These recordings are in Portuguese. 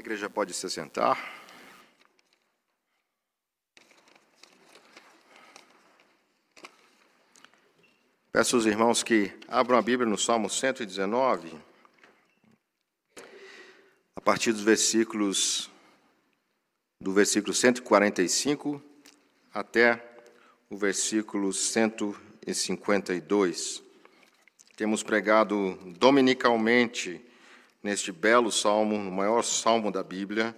A igreja pode se sentar. Peço aos irmãos que abram a Bíblia no Salmo 119, a partir dos versículos do versículo 145 até o versículo 152. Temos pregado dominicalmente neste belo salmo, o maior salmo da Bíblia,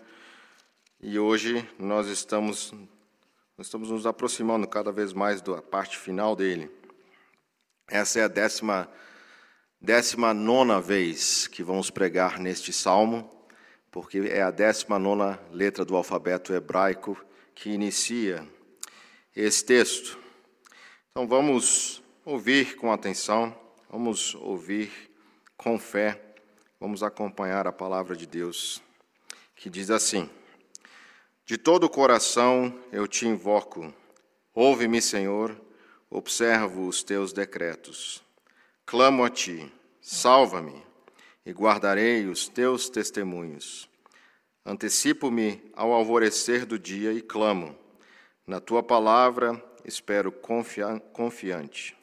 e hoje nós estamos, nós estamos nos aproximando cada vez mais da parte final dele. Essa é a décima, décima nona vez que vamos pregar neste salmo, porque é a décima nona letra do alfabeto hebraico que inicia esse texto. Então vamos ouvir com atenção, vamos ouvir com fé Vamos acompanhar a palavra de Deus, que diz assim: De todo o coração eu te invoco, ouve-me, Senhor, observo os teus decretos. Clamo a ti, salva-me, e guardarei os teus testemunhos. Antecipo-me ao alvorecer do dia e clamo. Na tua palavra espero confiante.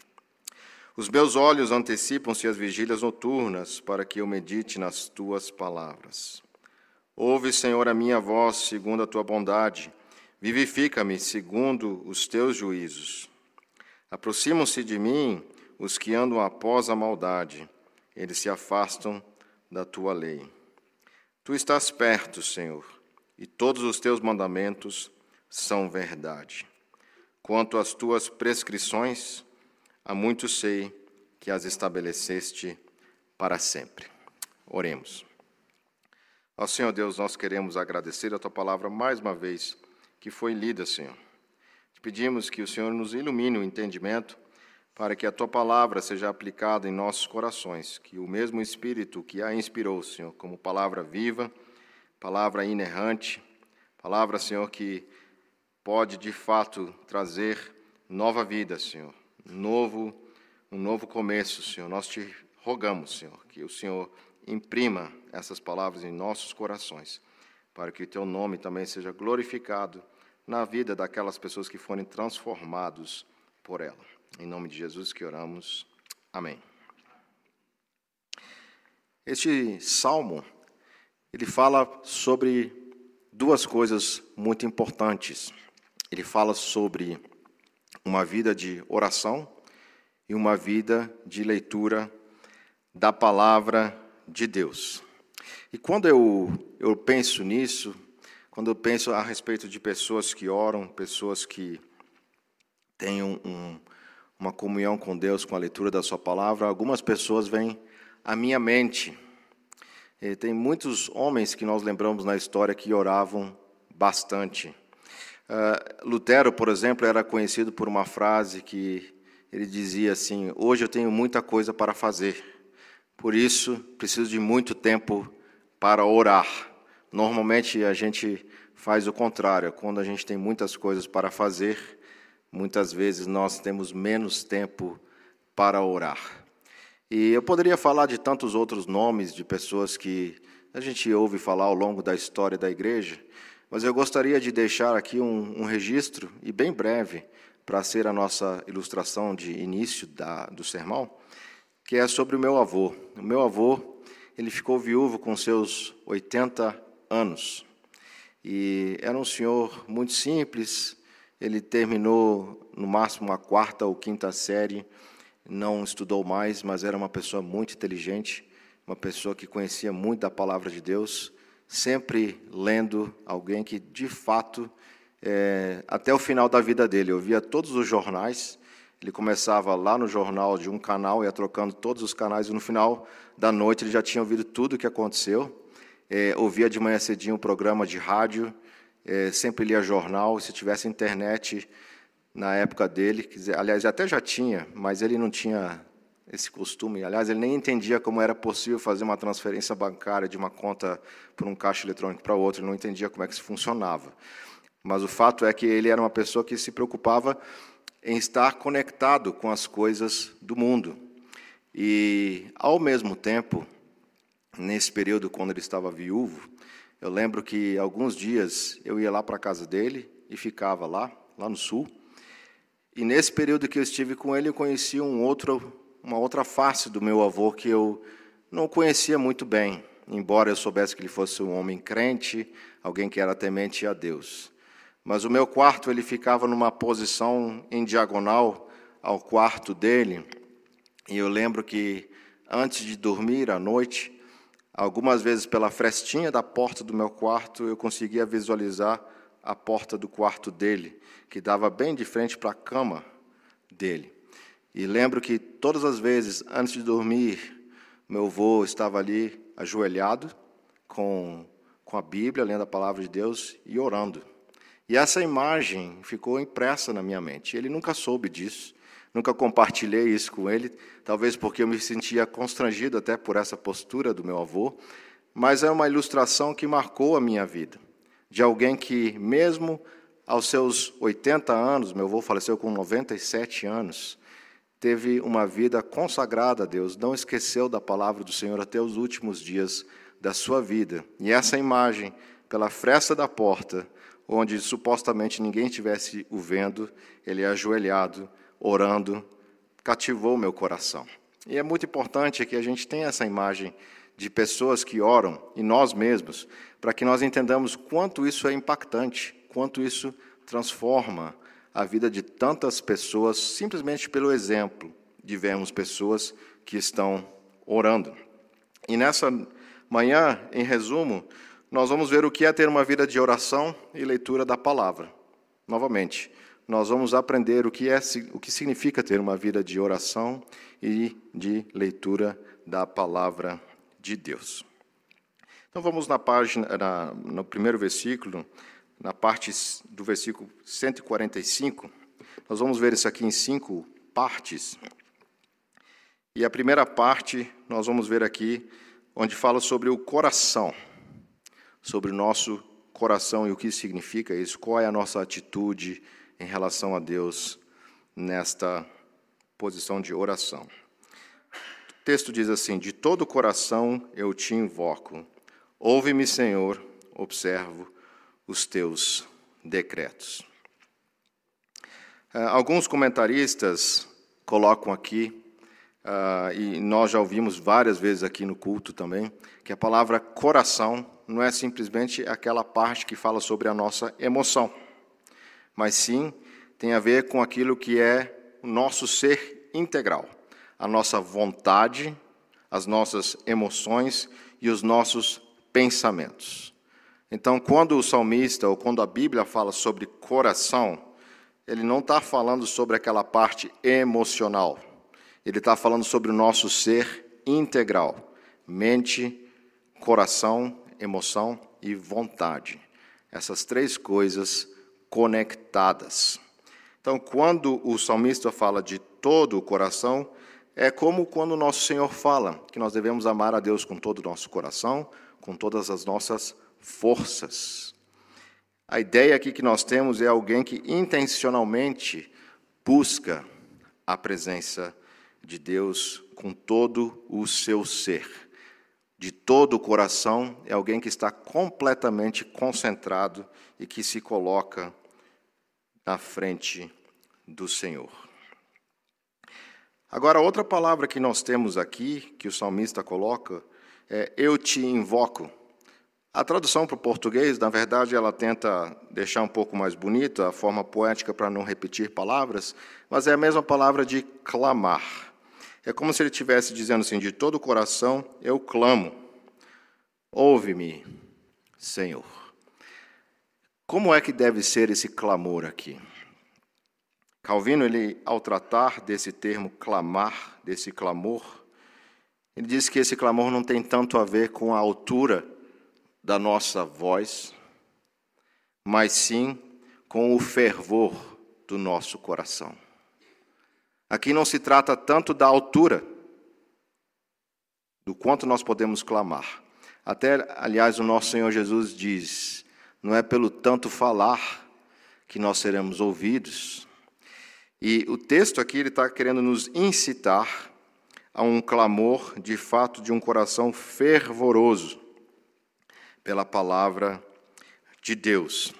Os meus olhos antecipam-se às vigílias noturnas, para que eu medite nas tuas palavras. Ouve, Senhor, a minha voz segundo a tua bondade, vivifica-me segundo os teus juízos. Aproximam-se de mim os que andam após a maldade, eles se afastam da tua lei. Tu estás perto, Senhor, e todos os teus mandamentos são verdade. Quanto às tuas prescrições, Há muito sei que as estabeleceste para sempre. Oremos. Ó Senhor Deus, nós queremos agradecer a tua palavra mais uma vez que foi lida, Senhor. Te pedimos que o Senhor nos ilumine o entendimento para que a tua palavra seja aplicada em nossos corações, que o mesmo Espírito que a inspirou, Senhor, como palavra viva, palavra inerrante, palavra, Senhor, que pode de fato trazer nova vida, Senhor, novo, um novo começo, Senhor. Nós te rogamos, Senhor, que o Senhor imprima essas palavras em nossos corações, para que o teu nome também seja glorificado na vida daquelas pessoas que forem transformados por ela. Em nome de Jesus que oramos. Amém. Este salmo, ele fala sobre duas coisas muito importantes. Ele fala sobre uma vida de oração e uma vida de leitura da palavra de Deus. E quando eu, eu penso nisso, quando eu penso a respeito de pessoas que oram, pessoas que têm um, uma comunhão com Deus com a leitura da Sua palavra, algumas pessoas vêm à minha mente. E tem muitos homens que nós lembramos na história que oravam bastante. Uh, Lutero, por exemplo, era conhecido por uma frase que ele dizia assim: Hoje eu tenho muita coisa para fazer, por isso preciso de muito tempo para orar. Normalmente a gente faz o contrário, quando a gente tem muitas coisas para fazer, muitas vezes nós temos menos tempo para orar. E eu poderia falar de tantos outros nomes de pessoas que a gente ouve falar ao longo da história da igreja, mas eu gostaria de deixar aqui um, um registro, e bem breve, para ser a nossa ilustração de início da, do sermão, que é sobre o meu avô. O meu avô, ele ficou viúvo com seus 80 anos. E era um senhor muito simples, ele terminou no máximo a quarta ou quinta série, não estudou mais, mas era uma pessoa muito inteligente, uma pessoa que conhecia muito da palavra de Deus sempre lendo alguém que, de fato, é, até o final da vida dele, eu via todos os jornais. Ele começava lá no jornal de um canal, ia trocando todos os canais, e no final da noite ele já tinha ouvido tudo o que aconteceu. É, ouvia de manhã cedinho um programa de rádio, é, sempre lia jornal. Se tivesse internet na época dele, dizer, aliás, até já tinha, mas ele não tinha esse costume. Aliás, ele nem entendia como era possível fazer uma transferência bancária de uma conta por um caixa eletrônico para outra, ele não entendia como é que isso funcionava. Mas o fato é que ele era uma pessoa que se preocupava em estar conectado com as coisas do mundo. E, ao mesmo tempo, nesse período, quando ele estava viúvo, eu lembro que alguns dias eu ia lá para a casa dele e ficava lá, lá no sul. E nesse período que eu estive com ele, eu conheci um outro, uma outra face do meu avô que eu não conhecia muito bem, embora eu soubesse que ele fosse um homem crente, alguém que era temente a Deus. Mas o meu quarto ele ficava numa posição em diagonal ao quarto dele, e eu lembro que antes de dormir à noite, algumas vezes pela frestinha da porta do meu quarto, eu conseguia visualizar a porta do quarto dele, que dava bem de frente para a cama dele. E lembro que todas as vezes antes de dormir, meu avô estava ali ajoelhado com, com a Bíblia, lendo a palavra de Deus e orando. E essa imagem ficou impressa na minha mente. Ele nunca soube disso, nunca compartilhei isso com ele, talvez porque eu me sentia constrangido até por essa postura do meu avô, mas é uma ilustração que marcou a minha vida, de alguém que, mesmo aos seus 80 anos, meu avô faleceu com 97 anos, teve uma vida consagrada a Deus, não esqueceu da palavra do Senhor até os últimos dias da sua vida. E essa imagem, pela fresta da porta, onde supostamente ninguém estivesse o vendo, ele ajoelhado, orando, cativou meu coração. E é muito importante que a gente tenha essa imagem de pessoas que oram, e nós mesmos, para que nós entendamos quanto isso é impactante, quanto isso transforma a vida de tantas pessoas simplesmente pelo exemplo de vermos pessoas que estão orando. E nessa manhã, em resumo, nós vamos ver o que é ter uma vida de oração e leitura da palavra. Novamente, nós vamos aprender o que é o que significa ter uma vida de oração e de leitura da palavra de Deus. Então vamos na página, na, no primeiro versículo, na parte do versículo 145. Nós vamos ver isso aqui em cinco partes. E a primeira parte nós vamos ver aqui, onde fala sobre o coração, sobre o nosso coração e o que significa isso, qual é a nossa atitude em relação a Deus nesta posição de oração. O texto diz assim: De todo o coração eu te invoco. Ouve-me, Senhor, observo os teus decretos. Ah, alguns comentaristas colocam aqui, uh, e nós já ouvimos várias vezes aqui no culto também, que a palavra coração não é simplesmente aquela parte que fala sobre a nossa emoção, mas sim tem a ver com aquilo que é o nosso ser integral, a nossa vontade, as nossas emoções e os nossos pensamentos. Então, quando o salmista ou quando a Bíblia fala sobre coração, ele não está falando sobre aquela parte emocional. Ele está falando sobre o nosso ser integral: mente, coração, emoção e vontade. Essas três coisas conectadas. Então, quando o salmista fala de todo o coração, é como quando o nosso Senhor fala que nós devemos amar a Deus com todo o nosso coração, com todas as nossas forças. A ideia aqui que nós temos é alguém que intencionalmente busca a presença de Deus com todo o seu ser. De todo o coração, é alguém que está completamente concentrado e que se coloca na frente do Senhor. Agora, outra palavra que nós temos aqui, que o salmista coloca, é eu te invoco. A tradução para o português, na verdade, ela tenta deixar um pouco mais bonita a forma poética para não repetir palavras, mas é a mesma palavra de clamar. É como se ele estivesse dizendo assim: de todo o coração eu clamo, ouve-me, Senhor. Como é que deve ser esse clamor aqui? Calvino, ele, ao tratar desse termo clamar, desse clamor, ele diz que esse clamor não tem tanto a ver com a altura da nossa voz, mas sim com o fervor do nosso coração. Aqui não se trata tanto da altura, do quanto nós podemos clamar. Até, aliás, o nosso Senhor Jesus diz: não é pelo tanto falar que nós seremos ouvidos. E o texto aqui ele está querendo nos incitar a um clamor de fato de um coração fervoroso pela palavra de Deus.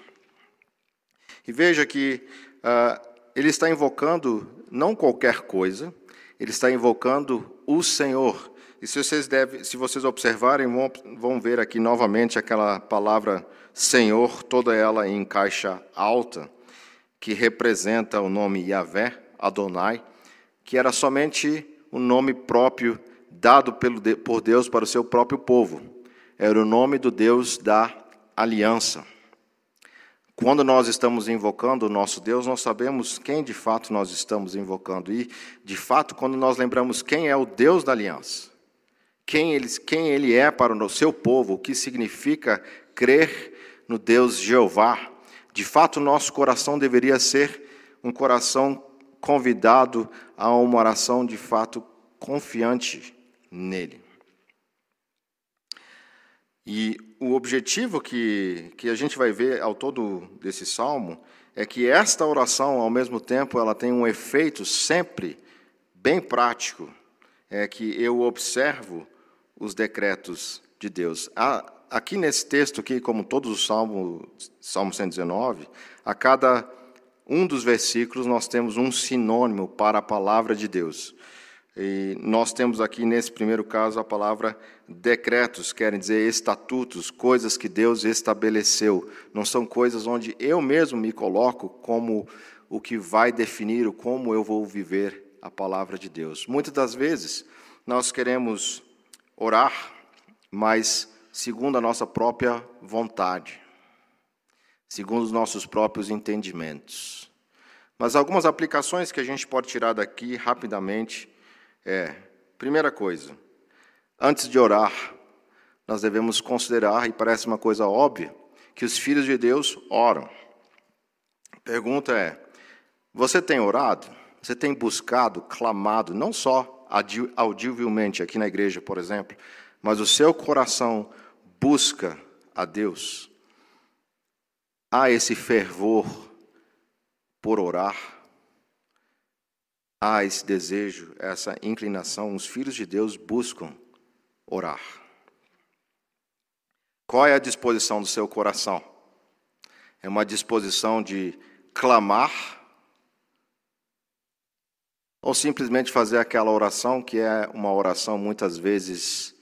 E veja que uh, ele está invocando não qualquer coisa, ele está invocando o Senhor. E se vocês, deve, se vocês observarem, vão, vão ver aqui novamente aquela palavra Senhor, toda ela em caixa alta, que representa o nome Yahvé, Adonai, que era somente o nome próprio dado pelo, por Deus para o seu próprio povo. Era o nome do Deus da aliança. Quando nós estamos invocando o nosso Deus, nós sabemos quem de fato nós estamos invocando. E, de fato, quando nós lembramos quem é o Deus da aliança, quem ele, quem ele é para o seu povo, o que significa crer no Deus Jeová, de fato, nosso coração deveria ser um coração convidado a uma oração de fato confiante nele. E o objetivo que, que a gente vai ver ao todo desse salmo é que esta oração, ao mesmo tempo, ela tem um efeito sempre bem prático, é que eu observo os decretos de Deus. Aqui nesse texto, aqui, como todos os salmos, Salmo 119, a cada um dos versículos nós temos um sinônimo para a palavra de Deus. E nós temos aqui, nesse primeiro caso, a palavra decretos, querem dizer estatutos, coisas que Deus estabeleceu. Não são coisas onde eu mesmo me coloco como o que vai definir o como eu vou viver a palavra de Deus. Muitas das vezes nós queremos orar, mas segundo a nossa própria vontade, segundo os nossos próprios entendimentos. Mas algumas aplicações que a gente pode tirar daqui rapidamente é, primeira coisa, antes de orar, nós devemos considerar, e parece uma coisa óbvia, que os filhos de Deus oram. A pergunta é: você tem orado? Você tem buscado, clamado, não só audivelmente aqui na igreja, por exemplo, mas o seu coração busca a Deus? Há esse fervor por orar? há esse desejo, essa inclinação, os filhos de Deus buscam orar. Qual é a disposição do seu coração? É uma disposição de clamar ou simplesmente fazer aquela oração que é uma oração muitas vezes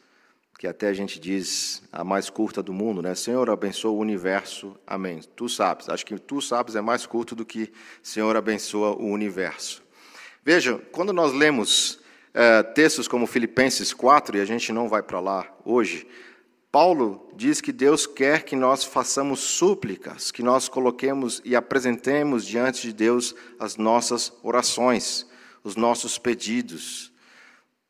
que até a gente diz a mais curta do mundo, né? Senhor, abençoa o universo. Amém. Tu sabes. Acho que tu sabes é mais curto do que Senhor abençoa o universo. Veja, quando nós lemos é, textos como Filipenses 4, e a gente não vai para lá hoje, Paulo diz que Deus quer que nós façamos súplicas, que nós coloquemos e apresentemos diante de Deus as nossas orações, os nossos pedidos.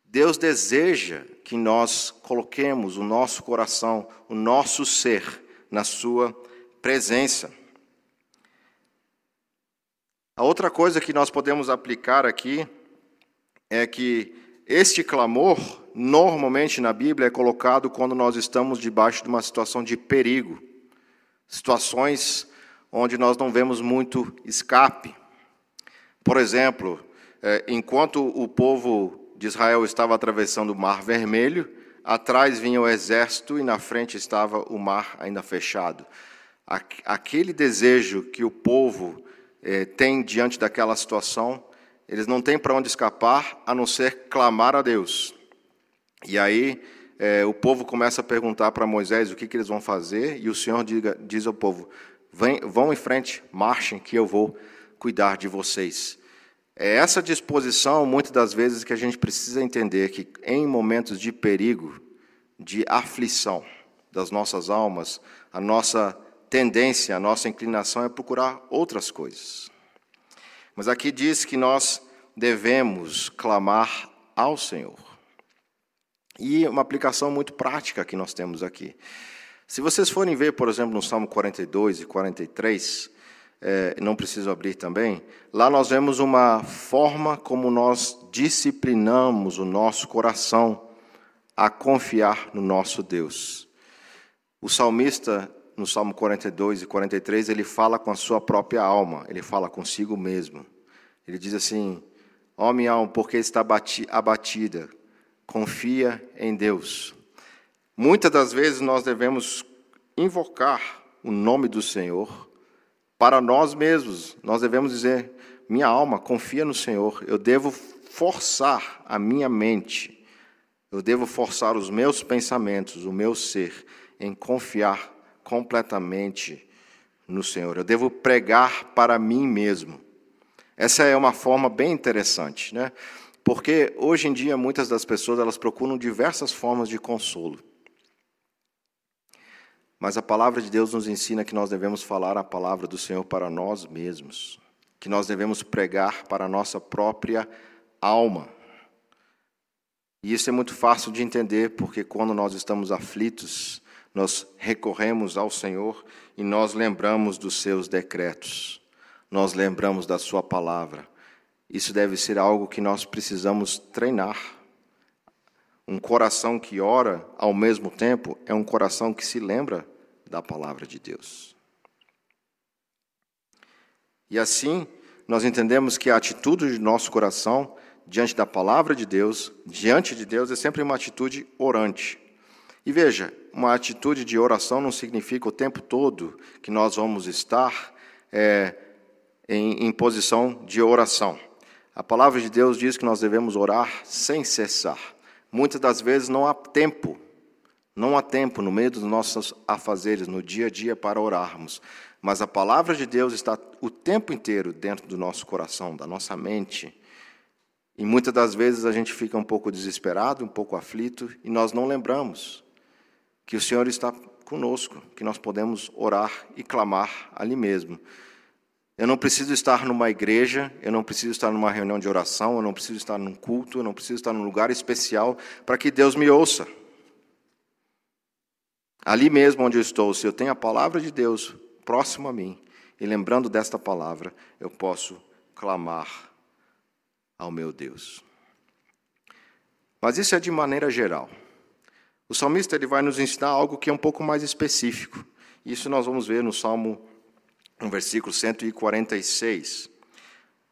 Deus deseja que nós coloquemos o nosso coração, o nosso ser na Sua presença. A outra coisa que nós podemos aplicar aqui é que este clamor, normalmente na Bíblia, é colocado quando nós estamos debaixo de uma situação de perigo, situações onde nós não vemos muito escape. Por exemplo, é, enquanto o povo de Israel estava atravessando o Mar Vermelho, atrás vinha o exército e na frente estava o mar ainda fechado. Aquele desejo que o povo é, têm diante daquela situação, eles não têm para onde escapar a não ser clamar a Deus. E aí é, o povo começa a perguntar para Moisés o que, que eles vão fazer, e o Senhor diga, diz ao povo: Vem, vão em frente, marchem, que eu vou cuidar de vocês. É essa disposição, muitas das vezes, que a gente precisa entender que em momentos de perigo, de aflição das nossas almas, a nossa tendência, a nossa inclinação é procurar outras coisas. Mas aqui diz que nós devemos clamar ao Senhor. E uma aplicação muito prática que nós temos aqui. Se vocês forem ver, por exemplo, no Salmo 42 e 43, é, não preciso abrir também, lá nós vemos uma forma como nós disciplinamos o nosso coração a confiar no nosso Deus. O salmista no Salmo 42 e 43, ele fala com a sua própria alma, ele fala consigo mesmo. Ele diz assim: Ó oh, minha alma, porque está abatida? confia em Deus. Muitas das vezes nós devemos invocar o nome do Senhor para nós mesmos. Nós devemos dizer: minha alma confia no Senhor. Eu devo forçar a minha mente, eu devo forçar os meus pensamentos, o meu ser, em confiar completamente no Senhor. Eu devo pregar para mim mesmo. Essa é uma forma bem interessante, né? Porque hoje em dia muitas das pessoas elas procuram diversas formas de consolo. Mas a palavra de Deus nos ensina que nós devemos falar a palavra do Senhor para nós mesmos, que nós devemos pregar para a nossa própria alma. E isso é muito fácil de entender, porque quando nós estamos aflitos, nós recorremos ao Senhor e nós lembramos dos seus decretos, nós lembramos da Sua palavra. Isso deve ser algo que nós precisamos treinar. Um coração que ora ao mesmo tempo é um coração que se lembra da palavra de Deus. E assim, nós entendemos que a atitude de nosso coração diante da palavra de Deus, diante de Deus, é sempre uma atitude orante. E veja, uma atitude de oração não significa o tempo todo que nós vamos estar é, em, em posição de oração. A palavra de Deus diz que nós devemos orar sem cessar. Muitas das vezes não há tempo, não há tempo no meio dos nossos afazeres, no dia a dia, para orarmos. Mas a palavra de Deus está o tempo inteiro dentro do nosso coração, da nossa mente. E muitas das vezes a gente fica um pouco desesperado, um pouco aflito, e nós não lembramos que o Senhor está conosco, que nós podemos orar e clamar ali mesmo. Eu não preciso estar numa igreja, eu não preciso estar numa reunião de oração, eu não preciso estar num culto, eu não preciso estar num lugar especial para que Deus me ouça. Ali mesmo onde eu estou, se eu tenho a palavra de Deus próximo a mim, e lembrando desta palavra, eu posso clamar ao meu Deus. Mas isso é de maneira geral. O salmista ele vai nos ensinar algo que é um pouco mais específico. Isso nós vamos ver no Salmo no versículo 146,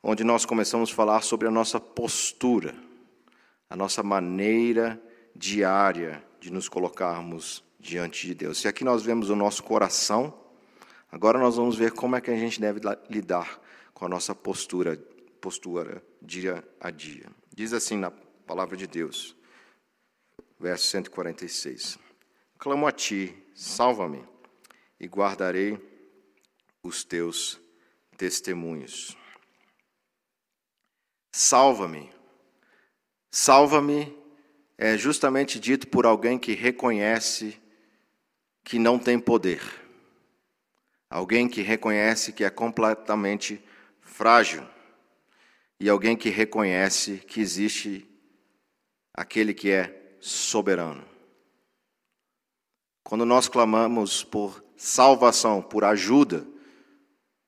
onde nós começamos a falar sobre a nossa postura, a nossa maneira diária de nos colocarmos diante de Deus. Se aqui nós vemos o nosso coração, agora nós vamos ver como é que a gente deve lidar com a nossa postura, postura dia a dia. Diz assim na palavra de Deus, verso 146: Clamo a ti, salva-me, e guardarei os teus testemunhos. Salva-me. Salva-me é justamente dito por alguém que reconhece que não tem poder. Alguém que reconhece que é completamente frágil. E alguém que reconhece que existe aquele que é soberano. Quando nós clamamos por salvação, por ajuda,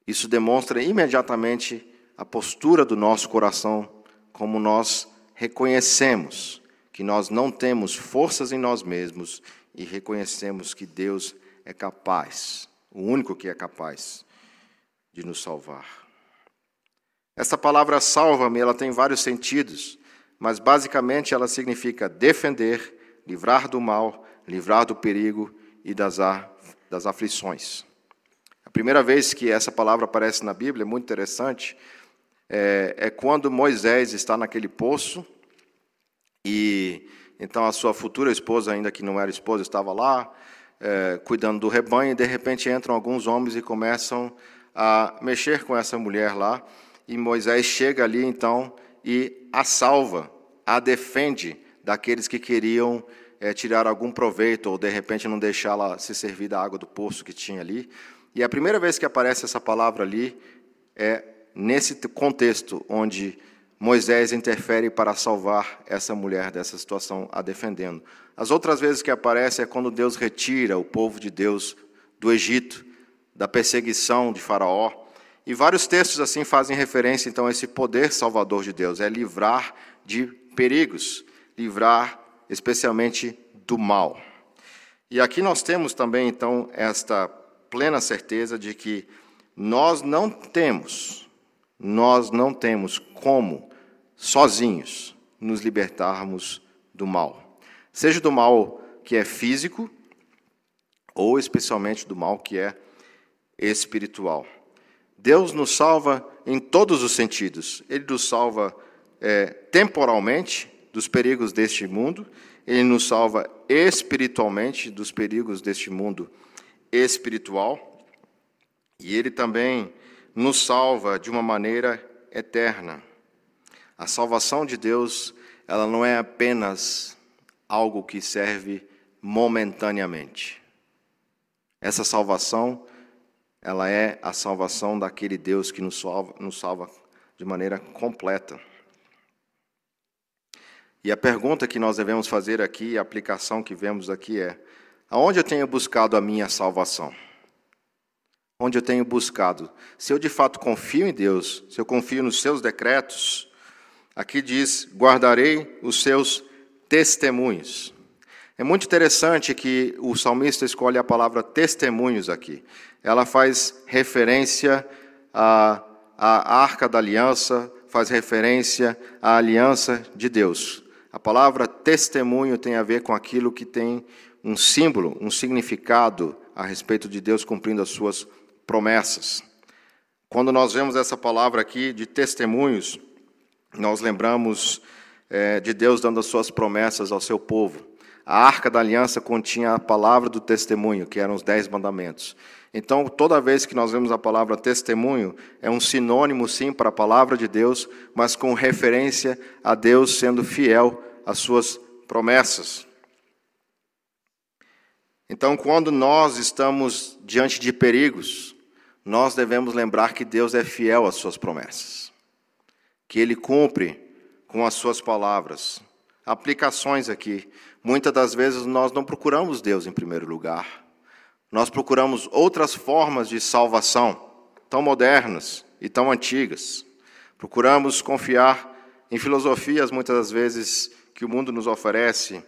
isso demonstra imediatamente a postura do nosso coração, como nós reconhecemos que nós não temos forças em nós mesmos e reconhecemos que Deus é capaz, o único que é capaz de nos salvar. Essa palavra salva-me, ela tem vários sentidos, mas basicamente ela significa defender, livrar do mal, livrar do perigo e das, das aflições. A primeira vez que essa palavra aparece na Bíblia, é muito interessante, é, é quando Moisés está naquele poço e então a sua futura esposa, ainda que não era esposa, estava lá é, cuidando do rebanho e de repente entram alguns homens e começam a mexer com essa mulher lá e Moisés chega ali então e a salva, a defende daqueles que queriam é, tirar algum proveito ou de repente não deixá-la se servir da água do poço que tinha ali. E a primeira vez que aparece essa palavra ali é nesse contexto onde Moisés interfere para salvar essa mulher dessa situação, a defendendo. As outras vezes que aparece é quando Deus retira o povo de Deus do Egito, da perseguição de Faraó. E vários textos assim fazem referência então a esse poder salvador de Deus, é livrar de perigos, livrar especialmente do mal. E aqui nós temos também então esta plena certeza de que nós não temos, nós não temos como, sozinhos, nos libertarmos do mal. Seja do mal que é físico, ou especialmente do mal que é espiritual. Deus nos salva em todos os sentidos. Ele nos salva é, temporalmente dos perigos deste mundo, ele nos salva espiritualmente dos perigos deste mundo espiritual, e ele também nos salva de uma maneira eterna. A salvação de Deus, ela não é apenas algo que serve momentaneamente. Essa salvação, ela é a salvação daquele Deus que nos salva, nos salva de maneira completa. E a pergunta que nós devemos fazer aqui, a aplicação que vemos aqui é: aonde eu tenho buscado a minha salvação? onde eu tenho buscado. Se eu de fato confio em Deus, se eu confio nos seus decretos, aqui diz: guardarei os seus testemunhos. É muito interessante que o salmista escolhe a palavra testemunhos aqui. Ela faz referência à, à arca da aliança, faz referência à aliança de Deus. A palavra testemunho tem a ver com aquilo que tem um símbolo, um significado a respeito de Deus cumprindo as suas promessas. Quando nós vemos essa palavra aqui de testemunhos, nós lembramos é, de Deus dando as suas promessas ao seu povo. A arca da aliança continha a palavra do testemunho, que eram os dez mandamentos. Então, toda vez que nós vemos a palavra testemunho, é um sinônimo, sim, para a palavra de Deus, mas com referência a Deus sendo fiel às suas promessas. Então, quando nós estamos diante de perigos, nós devemos lembrar que Deus é fiel às suas promessas, que Ele cumpre com as suas palavras. Aplicações aqui. Muitas das vezes nós não procuramos Deus em primeiro lugar. Nós procuramos outras formas de salvação, tão modernas e tão antigas. Procuramos confiar em filosofias, muitas das vezes, que o mundo nos oferece.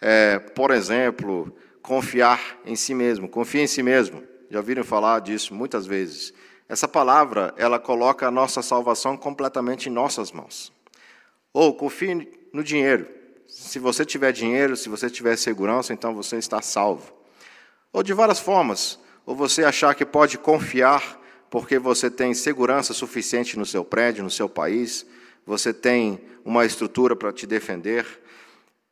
É, por exemplo, confiar em si mesmo. Confie em si mesmo. Já ouviram falar disso muitas vezes. Essa palavra, ela coloca a nossa salvação completamente em nossas mãos. Ou confie no dinheiro. Se você tiver dinheiro, se você tiver segurança, então você está salvo. Ou de várias formas. Ou você achar que pode confiar porque você tem segurança suficiente no seu prédio, no seu país, você tem uma estrutura para te defender.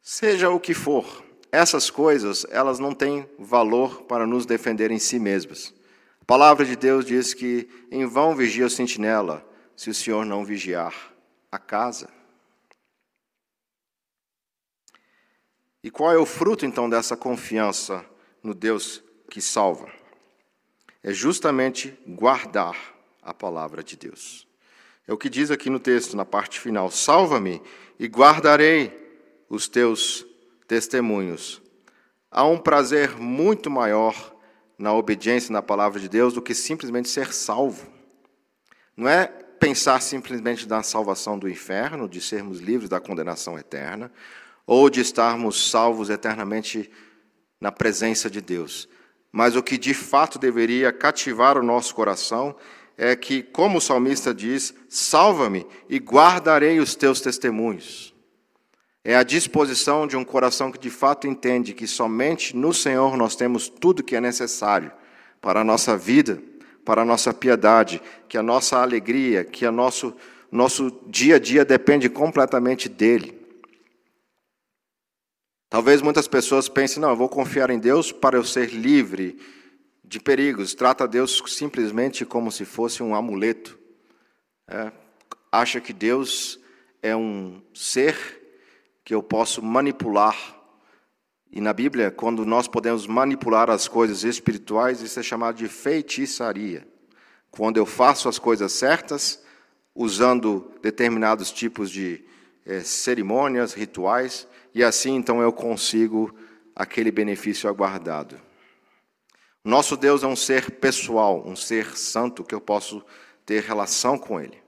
Seja o que for, essas coisas, elas não têm valor para nos defender em si mesmas. A palavra de Deus diz que em vão vigia o sentinela, se o Senhor não vigiar a casa. E qual é o fruto então dessa confiança no Deus que salva? É justamente guardar a palavra de Deus. É o que diz aqui no texto, na parte final: Salva-me e guardarei os teus testemunhos. Há um prazer muito maior na obediência na palavra de Deus do que simplesmente ser salvo. Não é pensar simplesmente na salvação do inferno, de sermos livres da condenação eterna, ou de estarmos salvos eternamente na presença de Deus. Mas o que de fato deveria cativar o nosso coração é que, como o salmista diz, salva-me e guardarei os teus testemunhos. É a disposição de um coração que de fato entende que somente no Senhor nós temos tudo que é necessário para a nossa vida, para a nossa piedade, que a nossa alegria, que o nosso, nosso dia a dia depende completamente dEle. Talvez muitas pessoas pensem, não, eu vou confiar em Deus para eu ser livre de perigos. Trata Deus simplesmente como se fosse um amuleto. É, acha que Deus é um ser que eu posso manipular. E na Bíblia, quando nós podemos manipular as coisas espirituais, isso é chamado de feitiçaria. Quando eu faço as coisas certas, usando determinados tipos de é, cerimônias, rituais, e assim então eu consigo aquele benefício aguardado. Nosso Deus é um ser pessoal, um ser santo que eu posso ter relação com Ele.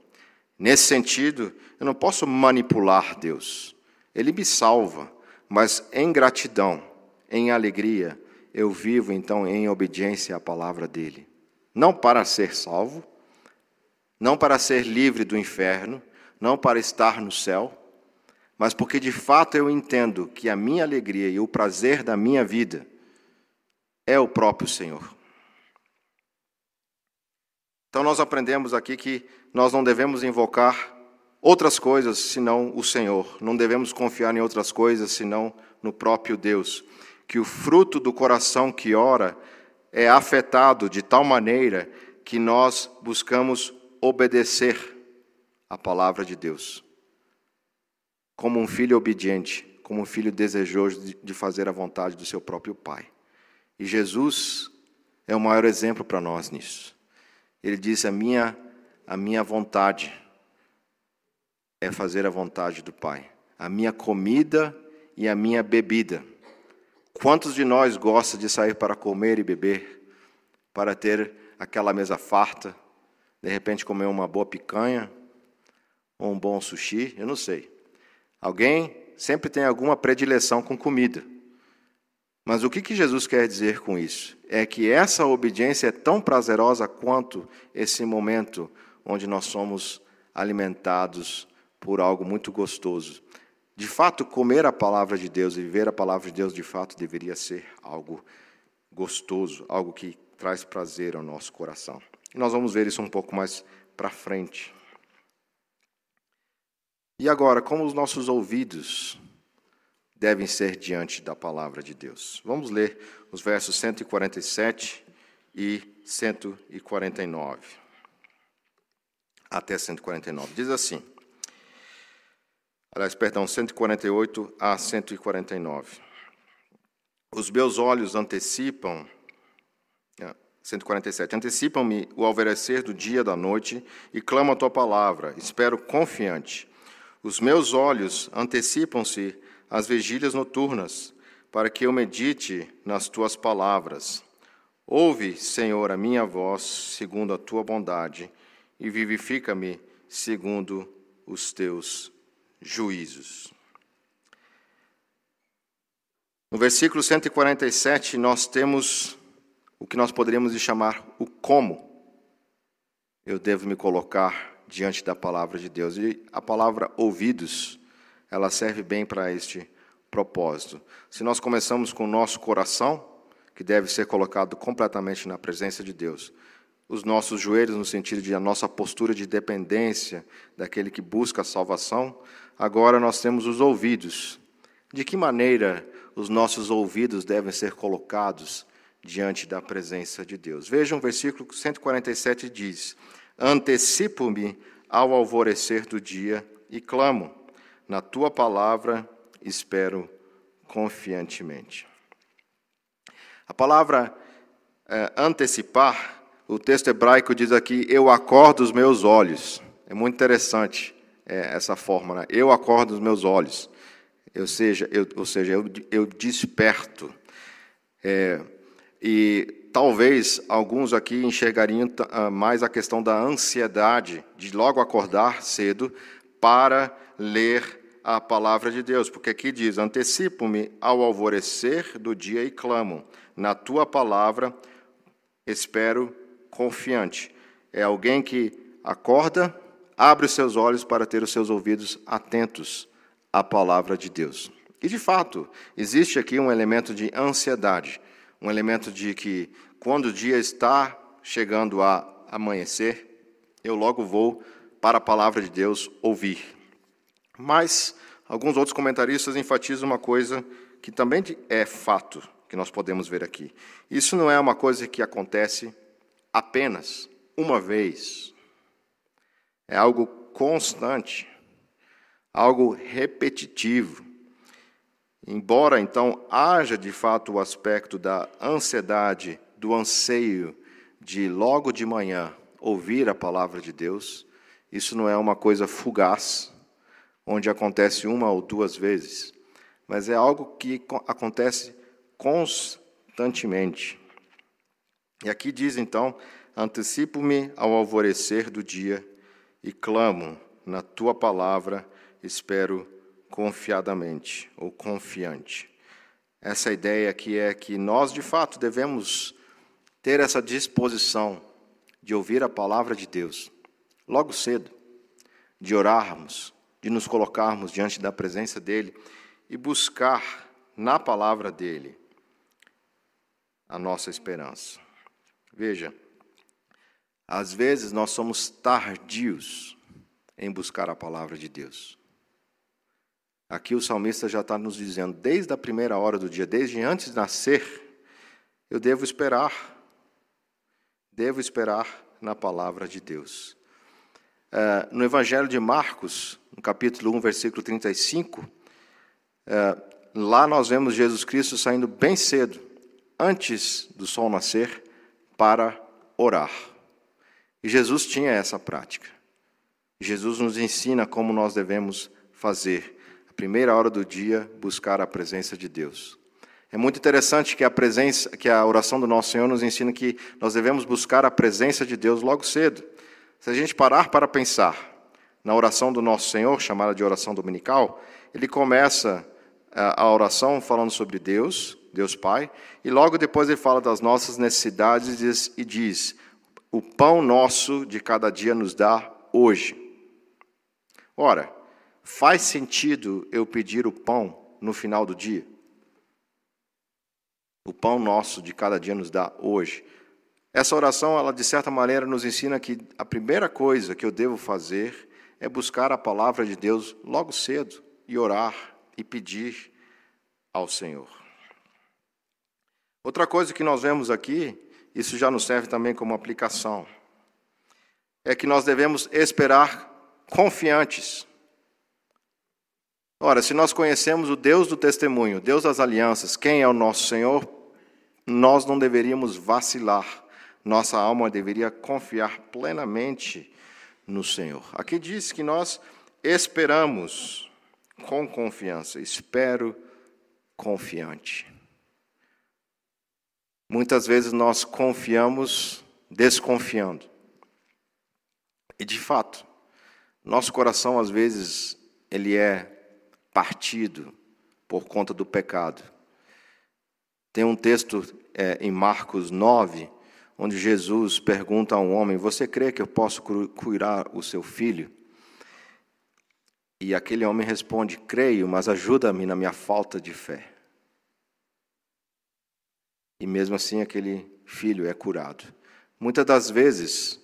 Nesse sentido, eu não posso manipular Deus. Ele me salva, mas em gratidão, em alegria, eu vivo então em obediência à palavra dele. Não para ser salvo, não para ser livre do inferno, não para estar no céu, mas porque de fato eu entendo que a minha alegria e o prazer da minha vida é o próprio Senhor. Então nós aprendemos aqui que nós não devemos invocar outras coisas senão o Senhor, não devemos confiar em outras coisas senão no próprio Deus, que o fruto do coração que ora é afetado de tal maneira que nós buscamos obedecer a palavra de Deus. Como um filho obediente, como um filho desejoso de fazer a vontade do seu próprio Pai. E Jesus é o maior exemplo para nós nisso. Ele disse: a minha, a minha vontade é fazer a vontade do Pai. A minha comida e a minha bebida. Quantos de nós gosta de sair para comer e beber, para ter aquela mesa farta, de repente comer uma boa picanha, ou um bom sushi, eu não sei. Alguém sempre tem alguma predileção com comida. Mas o que, que Jesus quer dizer com isso? É que essa obediência é tão prazerosa quanto esse momento onde nós somos alimentados por algo muito gostoso. De fato, comer a palavra de Deus e viver a palavra de Deus, de fato, deveria ser algo gostoso, algo que traz prazer ao nosso coração. E nós vamos ver isso um pouco mais para frente. E agora, como os nossos ouvidos devem ser diante da palavra de Deus? Vamos ler os versos 147 e 149. Até 149. Diz assim. Aliás, perdão, 148 a 149. Os meus olhos antecipam 147. Ah, Antecipam-me o alvorecer do dia da noite e clamo a tua palavra. Espero confiante. Os meus olhos antecipam-se às vigílias noturnas, para que eu medite nas tuas palavras. Ouve, Senhor, a minha voz, segundo a tua bondade, e vivifica-me segundo os teus juízos. No versículo 147, nós temos o que nós poderíamos chamar o como eu devo me colocar diante da palavra de Deus. E a palavra ouvidos, ela serve bem para este propósito. Se nós começamos com o nosso coração, que deve ser colocado completamente na presença de Deus, os nossos joelhos, no sentido de a nossa postura de dependência daquele que busca a salvação, agora nós temos os ouvidos. De que maneira os nossos ouvidos devem ser colocados diante da presença de Deus? Vejam o versículo 147 diz: Antecipo-me ao alvorecer do dia e clamo. Na tua palavra espero confiantemente. A palavra é, antecipar, o texto hebraico diz aqui: Eu acordo os meus olhos. É muito interessante é, essa forma, né? Eu acordo os meus olhos. Ou seja, eu, ou seja, eu, eu desperto. É, e talvez alguns aqui enxergariam ah, mais a questão da ansiedade de logo acordar cedo para ler a palavra de Deus, porque aqui diz: Antecipo-me ao alvorecer do dia e clamo, na tua palavra espero confiante. É alguém que acorda, abre os seus olhos para ter os seus ouvidos atentos à palavra de Deus. E de fato, existe aqui um elemento de ansiedade, um elemento de que quando o dia está chegando a amanhecer, eu logo vou para a palavra de Deus ouvir. Mas alguns outros comentaristas enfatizam uma coisa que também é fato, que nós podemos ver aqui. Isso não é uma coisa que acontece apenas uma vez. É algo constante, algo repetitivo. Embora então haja de fato o aspecto da ansiedade do anseio de logo de manhã ouvir a palavra de Deus, isso não é uma coisa fugaz, onde acontece uma ou duas vezes, mas é algo que acontece constantemente. E aqui diz então: antecipo-me ao alvorecer do dia e clamo na tua palavra, espero confiadamente ou confiante. Essa ideia aqui é que nós, de fato, devemos ter essa disposição de ouvir a palavra de Deus logo cedo, de orarmos, de nos colocarmos diante da presença dEle e buscar na palavra dEle a nossa esperança. Veja, às vezes nós somos tardios em buscar a palavra de Deus. Aqui o salmista já está nos dizendo, desde a primeira hora do dia, desde antes de nascer, eu devo esperar, devo esperar na palavra de Deus. Uh, no Evangelho de Marcos, no capítulo 1, versículo 35, uh, é, lá nós vemos Jesus Cristo saindo bem cedo, antes do sol nascer, para orar. E Jesus tinha essa prática. Jesus nos ensina como nós devemos fazer. A primeira hora do dia, buscar a presença de Deus. É muito interessante que a presença, que a oração do nosso Senhor nos ensina que nós devemos buscar a presença de Deus logo cedo. Se a gente parar para pensar na oração do nosso Senhor, chamada de oração dominical, ele começa a oração falando sobre Deus, Deus Pai, e logo depois ele fala das nossas necessidades e diz: O pão nosso de cada dia nos dá hoje. Ora, faz sentido eu pedir o pão no final do dia? O pão nosso de cada dia nos dá hoje. Essa oração, ela de certa maneira nos ensina que a primeira coisa que eu devo fazer é buscar a palavra de Deus logo cedo e orar e pedir ao Senhor. Outra coisa que nós vemos aqui, isso já nos serve também como aplicação, é que nós devemos esperar confiantes. Ora, se nós conhecemos o Deus do testemunho, Deus das alianças, quem é o nosso Senhor, nós não deveríamos vacilar. Nossa alma deveria confiar plenamente no Senhor. Aqui diz que nós esperamos com confiança, espero confiante. Muitas vezes nós confiamos desconfiando. E de fato, nosso coração às vezes ele é partido por conta do pecado. Tem um texto é, em Marcos 9, onde Jesus pergunta a um homem: Você crê que eu posso curar o seu filho? E aquele homem responde: Creio, mas ajuda-me na minha falta de fé. E mesmo assim, aquele filho é curado. Muitas das vezes,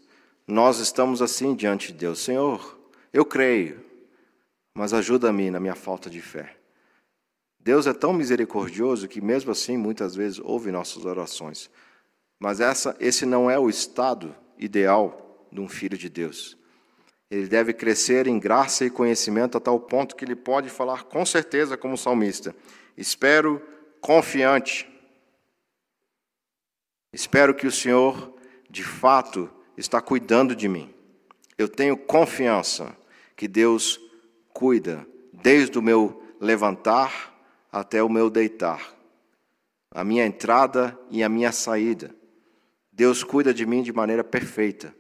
nós estamos assim diante de Deus: Senhor, eu creio, mas ajuda-me na minha falta de fé. Deus é tão misericordioso que, mesmo assim, muitas vezes ouve nossas orações. Mas essa, esse não é o estado ideal de um filho de Deus. Ele deve crescer em graça e conhecimento a tal ponto que ele pode falar com certeza, como salmista: Espero confiante. Espero que o Senhor, de fato, está cuidando de mim. Eu tenho confiança que Deus cuida desde o meu levantar até o meu deitar, a minha entrada e a minha saída. Deus cuida de mim de maneira perfeita.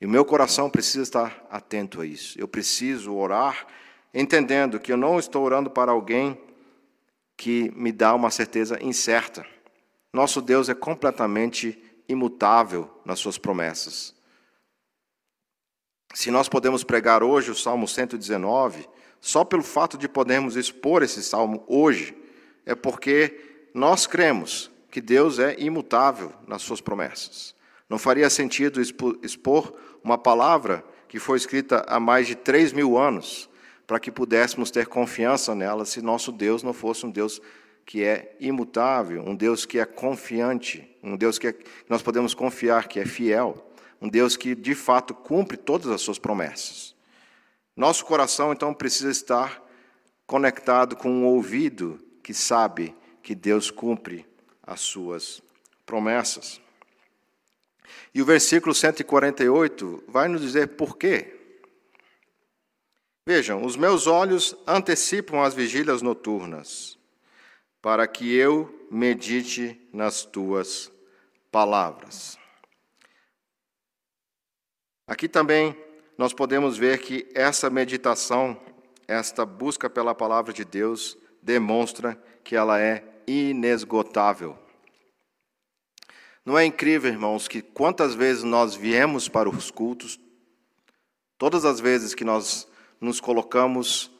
E o meu coração precisa estar atento a isso. Eu preciso orar, entendendo que eu não estou orando para alguém que me dá uma certeza incerta. Nosso Deus é completamente imutável nas suas promessas. Se nós podemos pregar hoje o Salmo 119, só pelo fato de podermos expor esse salmo hoje, é porque nós cremos que Deus é imutável nas suas promessas. Não faria sentido expor uma palavra que foi escrita há mais de três mil anos, para que pudéssemos ter confiança nela, se nosso Deus não fosse um Deus que é imutável, um Deus que é confiante, um Deus que, é, que nós podemos confiar que é fiel, um Deus que de fato cumpre todas as suas promessas. Nosso coração, então, precisa estar conectado com um ouvido que sabe que Deus cumpre as suas promessas. E o versículo 148 vai nos dizer por quê. Vejam, os meus olhos antecipam as vigílias noturnas, para que eu medite nas tuas palavras. Aqui também nós podemos ver que essa meditação, esta busca pela palavra de Deus, demonstra que ela é inesgotável. Não é incrível, irmãos, que quantas vezes nós viemos para os cultos, todas as vezes que nós nos colocamos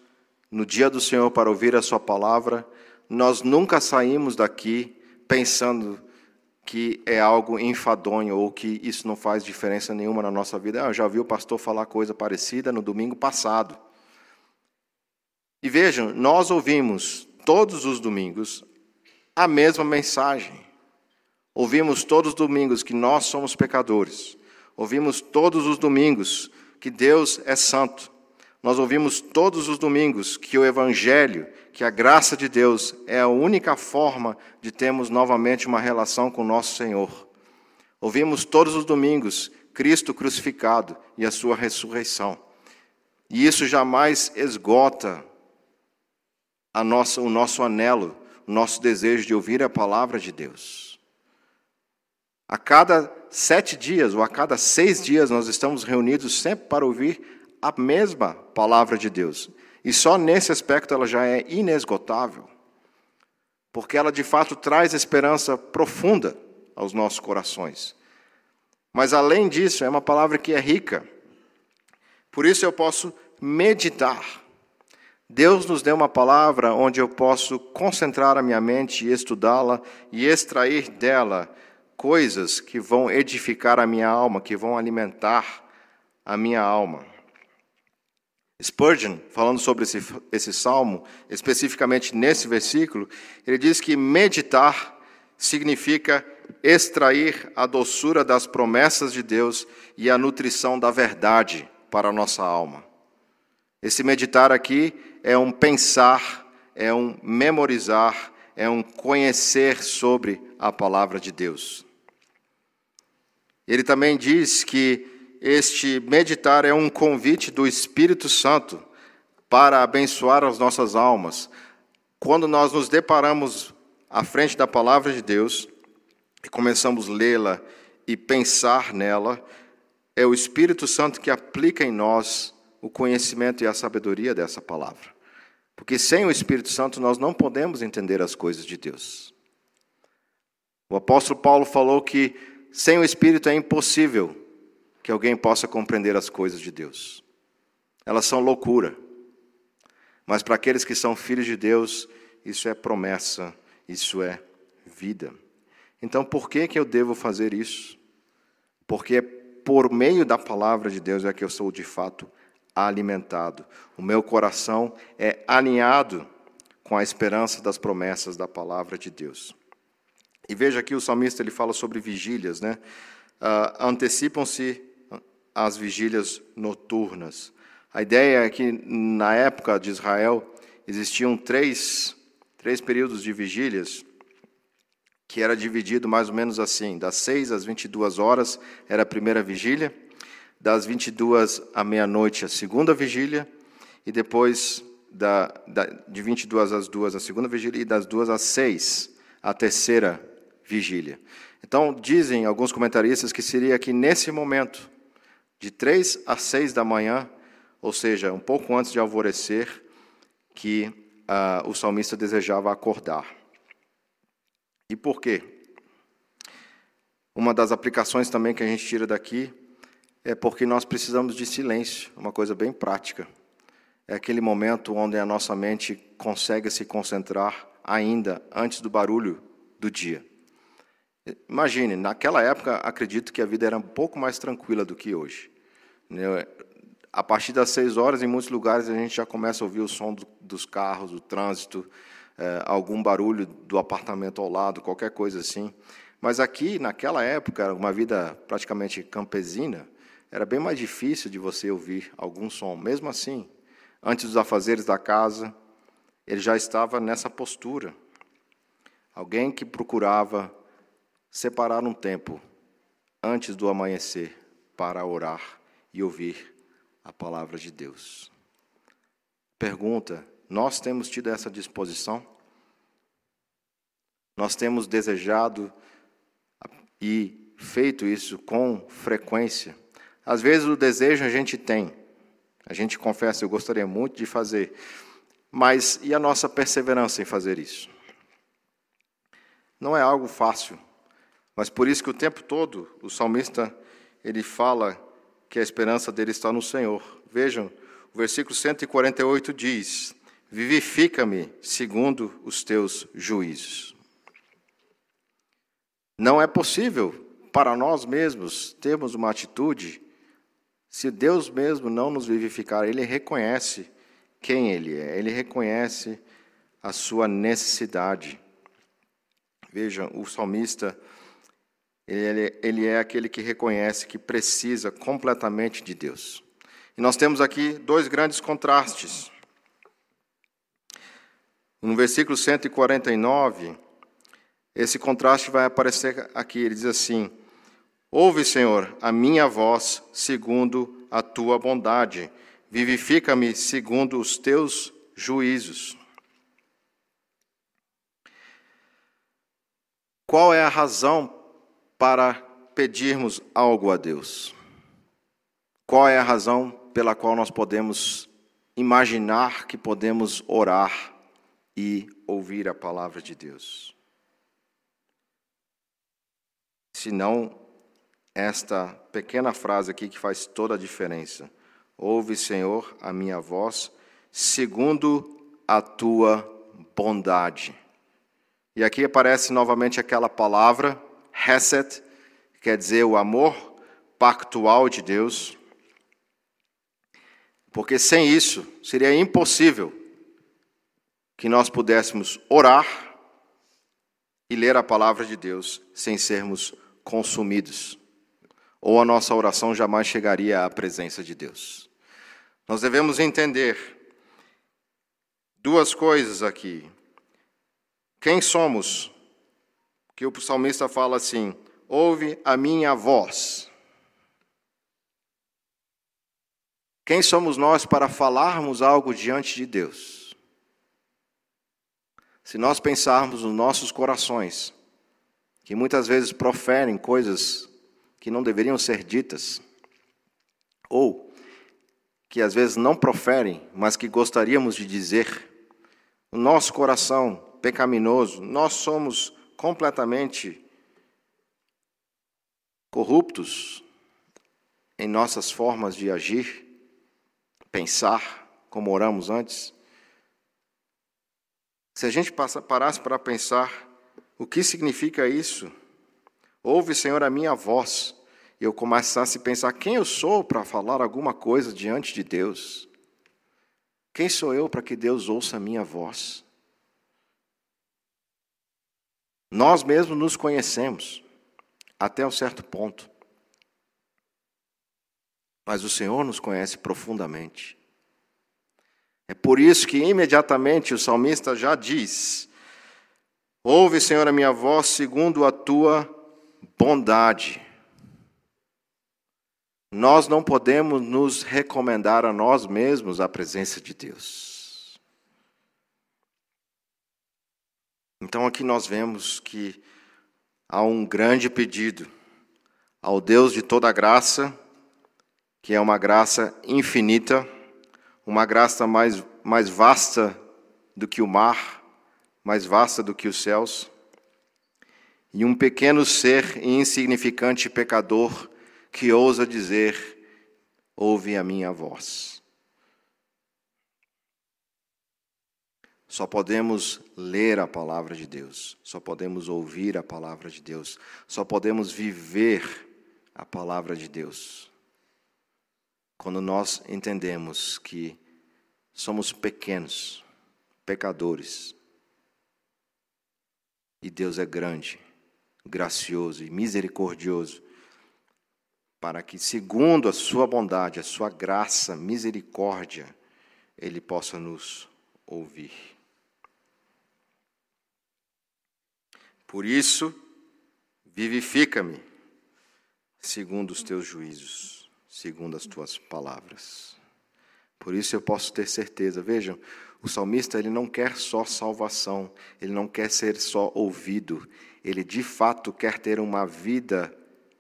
no dia do Senhor para ouvir a Sua palavra, nós nunca saímos daqui pensando que é algo enfadonho ou que isso não faz diferença nenhuma na nossa vida. Ah, eu já ouvi o pastor falar coisa parecida no domingo passado. E vejam, nós ouvimos todos os domingos a mesma mensagem. Ouvimos todos os domingos que nós somos pecadores. Ouvimos todos os domingos que Deus é santo. Nós ouvimos todos os domingos que o Evangelho, que a graça de Deus é a única forma de termos novamente uma relação com nosso Senhor. Ouvimos todos os domingos Cristo crucificado e a sua ressurreição. E isso jamais esgota nossa, o nosso anelo, o nosso desejo de ouvir a palavra de Deus. A cada sete dias ou a cada seis dias nós estamos reunidos sempre para ouvir a mesma palavra de Deus. E só nesse aspecto ela já é inesgotável, porque ela de fato traz esperança profunda aos nossos corações. Mas além disso, é uma palavra que é rica. Por isso eu posso meditar Deus nos deu uma palavra onde eu posso concentrar a minha mente e estudá-la e extrair dela coisas que vão edificar a minha alma, que vão alimentar a minha alma. Spurgeon, falando sobre esse, esse salmo, especificamente nesse versículo, ele diz que meditar significa extrair a doçura das promessas de Deus e a nutrição da verdade para a nossa alma. Esse meditar aqui é um pensar, é um memorizar, é um conhecer sobre a palavra de Deus. Ele também diz que este meditar é um convite do Espírito Santo para abençoar as nossas almas. Quando nós nos deparamos à frente da palavra de Deus e começamos a lê-la e pensar nela, é o Espírito Santo que aplica em nós o conhecimento e a sabedoria dessa palavra. Porque sem o Espírito Santo nós não podemos entender as coisas de Deus. O apóstolo Paulo falou que sem o Espírito é impossível que alguém possa compreender as coisas de Deus. Elas são loucura. Mas para aqueles que são filhos de Deus, isso é promessa, isso é vida. Então, por que, que eu devo fazer isso? Porque por meio da palavra de Deus é que eu sou de fato alimentado. O meu coração é alinhado com a esperança das promessas da palavra de Deus. E veja aqui o salmista ele fala sobre vigílias, né? Uh, Antecipam-se as vigílias noturnas. A ideia é que na época de Israel existiam três, três períodos de vigílias que era dividido mais ou menos assim: das 6 às 22 horas era a primeira vigília, das 22 à meia-noite a segunda vigília, e depois da, da, de 22 às 2 a segunda vigília, e das 2 às 6 a terceira vigília. Então, dizem alguns comentaristas que seria que nesse momento, de 3 às 6 da manhã, ou seja, um pouco antes de alvorecer, que uh, o salmista desejava acordar. E por quê? Uma das aplicações também que a gente tira daqui é porque nós precisamos de silêncio, uma coisa bem prática. É aquele momento onde a nossa mente consegue se concentrar ainda antes do barulho do dia. Imagine, naquela época, acredito que a vida era um pouco mais tranquila do que hoje. Né? A partir das seis horas, em muitos lugares, a gente já começa a ouvir o som dos carros, do trânsito, é, algum barulho do apartamento ao lado, qualquer coisa assim. Mas aqui, naquela época, uma vida praticamente campesina, era bem mais difícil de você ouvir algum som. Mesmo assim, antes dos afazeres da casa, ele já estava nessa postura. Alguém que procurava separar um tempo antes do amanhecer para orar e ouvir a palavra de Deus. Pergunta: nós temos tido essa disposição? Nós temos desejado e feito isso com frequência? Às vezes o desejo a gente tem, a gente confessa, eu gostaria muito de fazer, mas e a nossa perseverança em fazer isso? Não é algo fácil, mas por isso que o tempo todo o salmista ele fala que a esperança dele está no Senhor. Vejam o versículo 148 diz: Vivifica-me segundo os teus juízos. Não é possível para nós mesmos termos uma atitude se Deus mesmo não nos vivificar. Ele reconhece quem Ele é, ele reconhece a sua necessidade. Veja, o salmista, ele, ele é aquele que reconhece que precisa completamente de Deus. E nós temos aqui dois grandes contrastes. No versículo 149, esse contraste vai aparecer aqui. Ele diz assim: Ouve, Senhor, a minha voz segundo a tua bondade, vivifica-me segundo os teus juízos. Qual é a razão para pedirmos algo a Deus? Qual é a razão pela qual nós podemos imaginar que podemos orar e ouvir a palavra de Deus. Se não esta pequena frase aqui que faz toda a diferença. Ouve, Senhor, a minha voz, segundo a tua bondade. E aqui aparece novamente aquela palavra, Hesed, quer dizer o amor pactual de Deus. Porque sem isso seria impossível que nós pudéssemos orar e ler a palavra de Deus sem sermos consumidos, ou a nossa oração jamais chegaria à presença de Deus. Nós devemos entender duas coisas aqui. Quem somos? Que o salmista fala assim: ouve a minha voz. Quem somos nós para falarmos algo diante de Deus? Se nós pensarmos nos nossos corações, que muitas vezes proferem coisas que não deveriam ser ditas, ou que às vezes não proferem, mas que gostaríamos de dizer, o nosso coração pecaminoso, nós somos completamente corruptos em nossas formas de agir, pensar, como oramos antes. Se a gente parasse para pensar o que significa isso, ouve, Senhor, a minha voz, e eu começasse a pensar quem eu sou para falar alguma coisa diante de Deus. Quem sou eu para que Deus ouça a minha voz? Nós mesmos nos conhecemos até um certo ponto. Mas o Senhor nos conhece profundamente. É por isso que imediatamente o salmista já diz: Ouve, Senhor, a minha voz segundo a tua bondade. Nós não podemos nos recomendar a nós mesmos a presença de Deus. Então aqui nós vemos que há um grande pedido ao Deus de toda graça, que é uma graça infinita uma graça mais, mais vasta do que o mar, mais vasta do que os céus, e um pequeno ser insignificante pecador que ousa dizer: Ouve a minha voz. Só podemos ler a palavra de Deus, só podemos ouvir a palavra de Deus, só podemos viver a palavra de Deus. Quando nós entendemos que somos pequenos, pecadores, e Deus é grande, gracioso e misericordioso, para que, segundo a Sua bondade, a Sua graça, misericórdia, Ele possa nos ouvir. Por isso, vivifica-me, segundo os teus juízos segundo as tuas palavras. Por isso eu posso ter certeza. Vejam, o salmista ele não quer só salvação, ele não quer ser só ouvido, ele de fato quer ter uma vida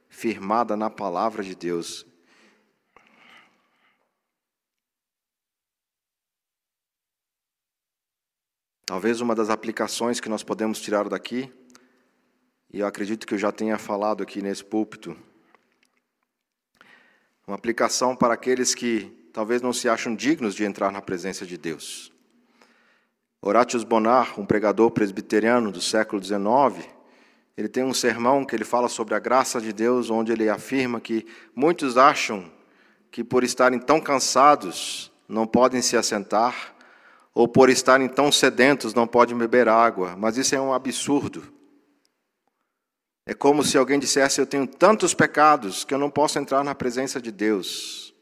firmada na palavra de Deus. Talvez uma das aplicações que nós podemos tirar daqui, e eu acredito que eu já tenha falado aqui nesse púlpito, uma aplicação para aqueles que talvez não se acham dignos de entrar na presença de Deus. Horatius Bonar, um pregador presbiteriano do século XIX, ele tem um sermão que ele fala sobre a graça de Deus, onde ele afirma que muitos acham que por estarem tão cansados não podem se assentar, ou por estarem tão sedentos não podem beber água, mas isso é um absurdo. É como se alguém dissesse: Eu tenho tantos pecados que eu não posso entrar na presença de Deus.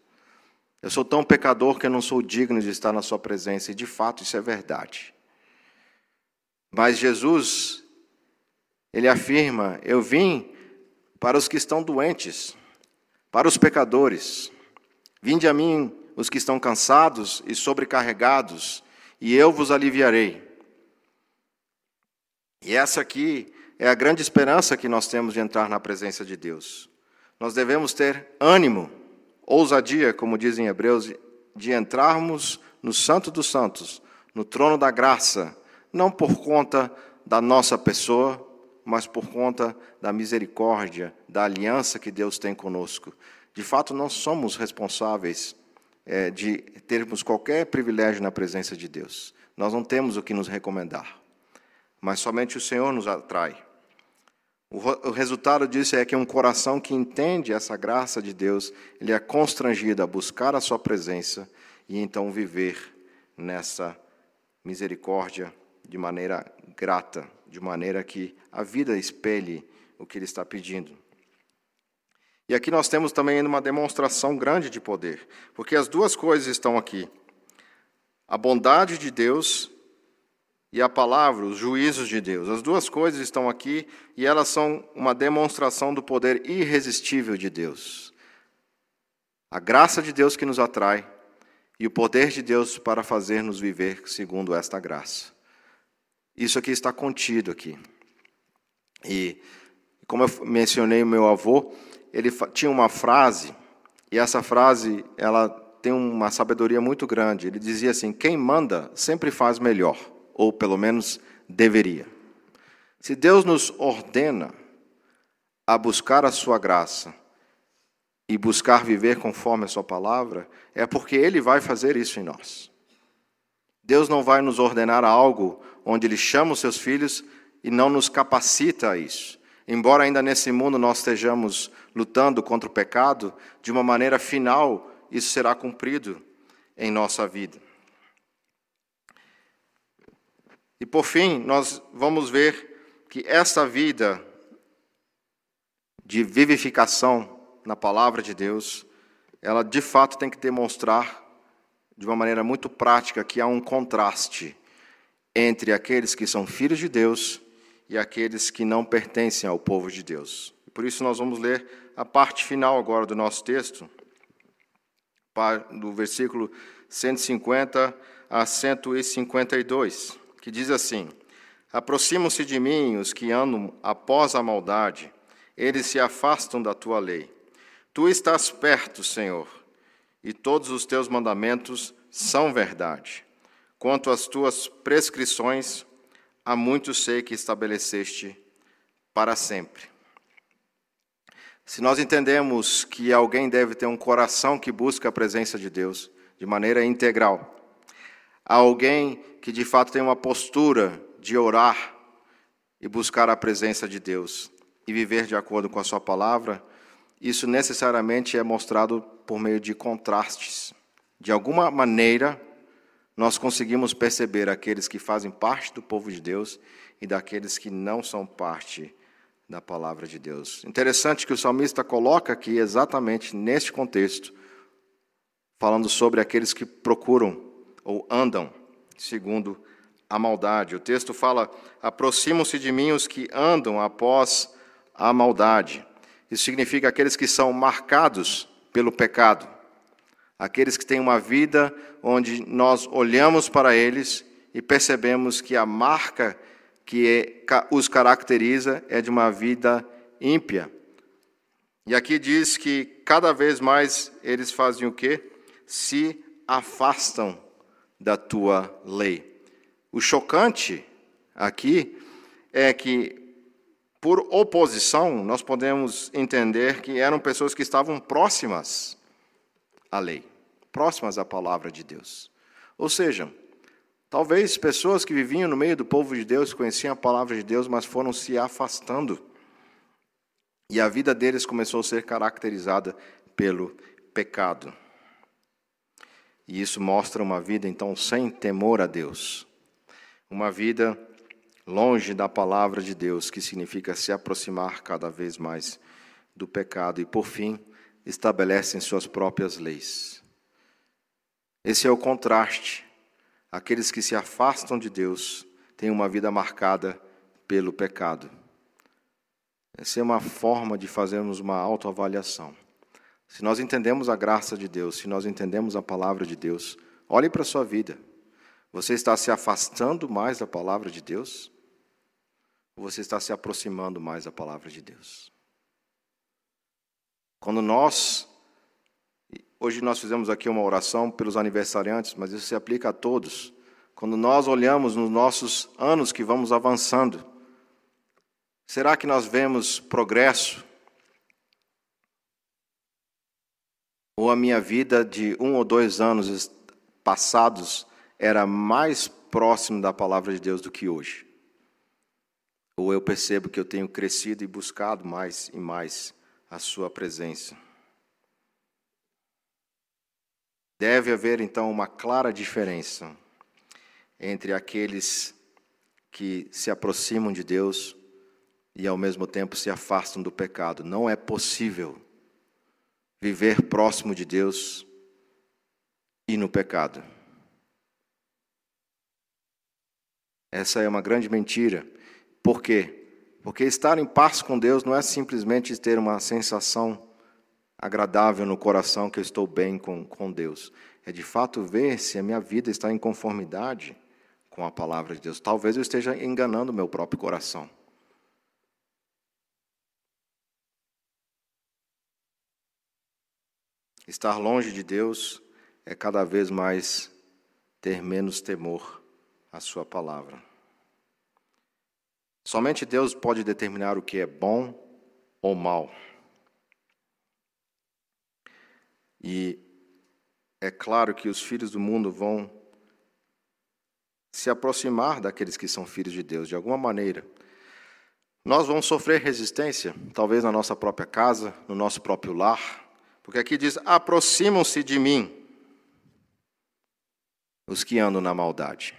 Eu sou tão pecador que eu não sou digno de estar na Sua presença, e de fato isso é verdade. Mas Jesus, Ele afirma: Eu vim para os que estão doentes, para os pecadores. Vinde a mim os que estão cansados e sobrecarregados, e eu vos aliviarei. E essa aqui é a grande esperança que nós temos de entrar na presença de Deus. Nós devemos ter ânimo, ousadia, como dizem Hebreus, de entrarmos no Santo dos Santos, no trono da graça, não por conta da nossa pessoa, mas por conta da misericórdia, da aliança que Deus tem conosco. De fato, nós somos responsáveis é, de termos qualquer privilégio na presença de Deus. Nós não temos o que nos recomendar, mas somente o Senhor nos atrai. O resultado disso é que um coração que entende essa graça de Deus, ele é constrangido a buscar a sua presença e então viver nessa misericórdia de maneira grata, de maneira que a vida espelhe o que ele está pedindo. E aqui nós temos também uma demonstração grande de poder, porque as duas coisas estão aqui: a bondade de Deus e a palavra, os juízos de Deus. As duas coisas estão aqui e elas são uma demonstração do poder irresistível de Deus. A graça de Deus que nos atrai e o poder de Deus para fazer-nos viver segundo esta graça. Isso aqui está contido aqui. E como eu mencionei meu avô, ele tinha uma frase e essa frase ela tem uma sabedoria muito grande. Ele dizia assim: quem manda sempre faz melhor ou pelo menos deveria. Se Deus nos ordena a buscar a sua graça e buscar viver conforme a sua palavra, é porque ele vai fazer isso em nós. Deus não vai nos ordenar algo onde ele chama os seus filhos e não nos capacita a isso. Embora ainda nesse mundo nós estejamos lutando contra o pecado, de uma maneira final isso será cumprido em nossa vida. E por fim, nós vamos ver que essa vida de vivificação na palavra de Deus, ela de fato tem que demonstrar de uma maneira muito prática que há um contraste entre aqueles que são filhos de Deus e aqueles que não pertencem ao povo de Deus. Por isso nós vamos ler a parte final agora do nosso texto, do versículo 150 a 152 que diz assim: Aproximam-se de mim os que andam após a maldade, eles se afastam da tua lei. Tu estás perto, Senhor, e todos os teus mandamentos são verdade. Quanto às tuas prescrições, há muito sei que estabeleceste para sempre. Se nós entendemos que alguém deve ter um coração que busca a presença de Deus de maneira integral, a alguém que de fato tem uma postura de orar e buscar a presença de Deus e viver de acordo com a Sua palavra, isso necessariamente é mostrado por meio de contrastes. De alguma maneira, nós conseguimos perceber aqueles que fazem parte do povo de Deus e daqueles que não são parte da palavra de Deus. Interessante que o salmista coloca aqui exatamente neste contexto, falando sobre aqueles que procuram ou andam segundo a maldade. O texto fala: aproximam-se de mim os que andam após a maldade. Isso significa aqueles que são marcados pelo pecado, aqueles que têm uma vida onde nós olhamos para eles e percebemos que a marca que é, os caracteriza é de uma vida ímpia. E aqui diz que cada vez mais eles fazem o quê? Se afastam da tua lei. O chocante aqui é que, por oposição, nós podemos entender que eram pessoas que estavam próximas à lei. próximas à palavra de Deus. Ou seja, talvez pessoas que viviam no meio do povo de Deus, conheciam a palavra de Deus, mas foram se afastando. E a vida deles começou a ser caracterizada pelo pecado. E isso mostra uma vida, então, sem temor a Deus. Uma vida longe da palavra de Deus, que significa se aproximar cada vez mais do pecado. E, por fim, estabelecem suas próprias leis. Esse é o contraste. Aqueles que se afastam de Deus têm uma vida marcada pelo pecado. Essa é uma forma de fazermos uma autoavaliação. Se nós entendemos a graça de Deus, se nós entendemos a palavra de Deus, olhe para a sua vida. Você está se afastando mais da palavra de Deus? Ou você está se aproximando mais da palavra de Deus? Quando nós. Hoje nós fizemos aqui uma oração pelos aniversariantes, mas isso se aplica a todos. Quando nós olhamos nos nossos anos que vamos avançando, será que nós vemos progresso? Ou a minha vida de um ou dois anos passados era mais próximo da palavra de Deus do que hoje? Ou eu percebo que eu tenho crescido e buscado mais e mais a Sua presença? Deve haver então uma clara diferença entre aqueles que se aproximam de Deus e ao mesmo tempo se afastam do pecado. Não é possível viver próximo de Deus e no pecado. Essa é uma grande mentira. Por quê? Porque estar em paz com Deus não é simplesmente ter uma sensação agradável no coração que eu estou bem com, com Deus. É de fato ver se a minha vida está em conformidade com a palavra de Deus. Talvez eu esteja enganando o meu próprio coração. Estar longe de Deus é cada vez mais ter menos temor à Sua palavra. Somente Deus pode determinar o que é bom ou mal. E é claro que os filhos do mundo vão se aproximar daqueles que são filhos de Deus, de alguma maneira. Nós vamos sofrer resistência, talvez na nossa própria casa, no nosso próprio lar, porque aqui diz: aproximam-se de mim os que andam na maldade.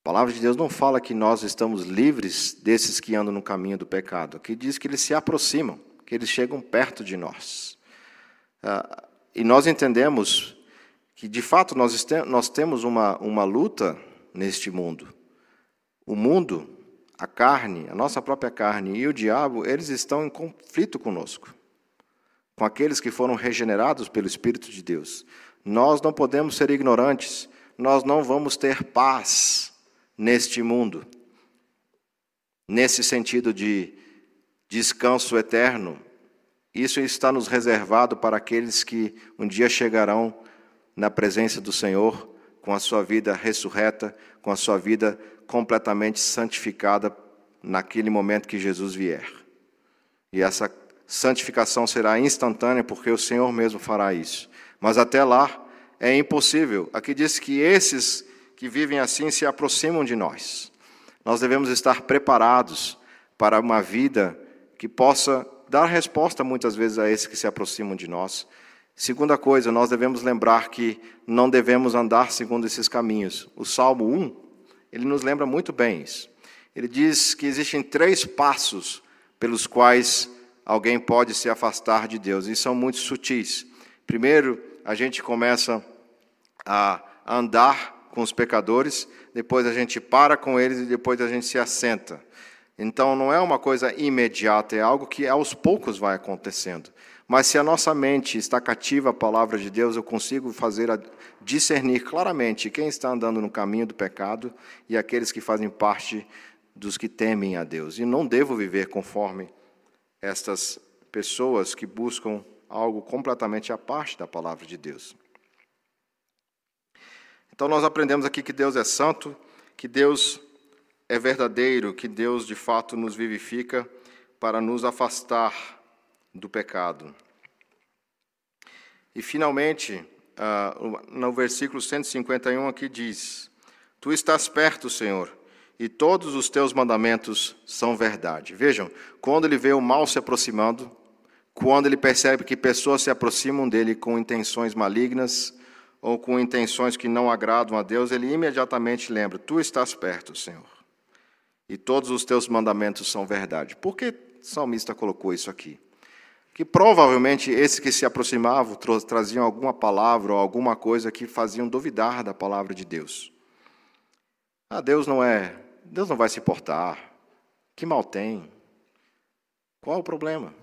A palavra de Deus não fala que nós estamos livres desses que andam no caminho do pecado. Aqui diz que eles se aproximam, que eles chegam perto de nós. Ah, e nós entendemos que, de fato, nós, nós temos uma, uma luta neste mundo. O mundo, a carne, a nossa própria carne e o diabo, eles estão em conflito conosco com aqueles que foram regenerados pelo Espírito de Deus. Nós não podemos ser ignorantes, nós não vamos ter paz neste mundo, nesse sentido de descanso eterno. Isso está nos reservado para aqueles que um dia chegarão na presença do Senhor com a sua vida ressurreta, com a sua vida completamente santificada naquele momento que Jesus vier. E essa santificação será instantânea, porque o Senhor mesmo fará isso. Mas até lá é impossível. Aqui diz que esses que vivem assim se aproximam de nós. Nós devemos estar preparados para uma vida que possa dar resposta muitas vezes a esses que se aproximam de nós. Segunda coisa, nós devemos lembrar que não devemos andar segundo esses caminhos. O Salmo 1, ele nos lembra muito bem isso. Ele diz que existem três passos pelos quais alguém pode se afastar de Deus, e são muito sutis. Primeiro, a gente começa a andar com os pecadores, depois a gente para com eles e depois a gente se assenta. Então não é uma coisa imediata, é algo que aos poucos vai acontecendo. Mas se a nossa mente está cativa à palavra de Deus, eu consigo fazer a, discernir claramente quem está andando no caminho do pecado e aqueles que fazem parte dos que temem a Deus. E não devo viver conforme estas pessoas que buscam algo completamente à parte da palavra de Deus. Então, nós aprendemos aqui que Deus é santo, que Deus é verdadeiro, que Deus de fato nos vivifica para nos afastar do pecado. E, finalmente, uh, no versículo 151 aqui diz: Tu estás perto, Senhor, e todos os teus mandamentos são verdade. Vejam, quando ele vê o mal se aproximando, quando ele percebe que pessoas se aproximam dele com intenções malignas ou com intenções que não agradam a Deus, ele imediatamente lembra: Tu estás perto, Senhor, e todos os teus mandamentos são verdade. Por que o salmista colocou isso aqui? Que provavelmente esses que se aproximavam traziam alguma palavra ou alguma coisa que faziam duvidar da palavra de Deus. Ah, Deus não é Deus não vai se importar. Que mal tem? Qual o problema?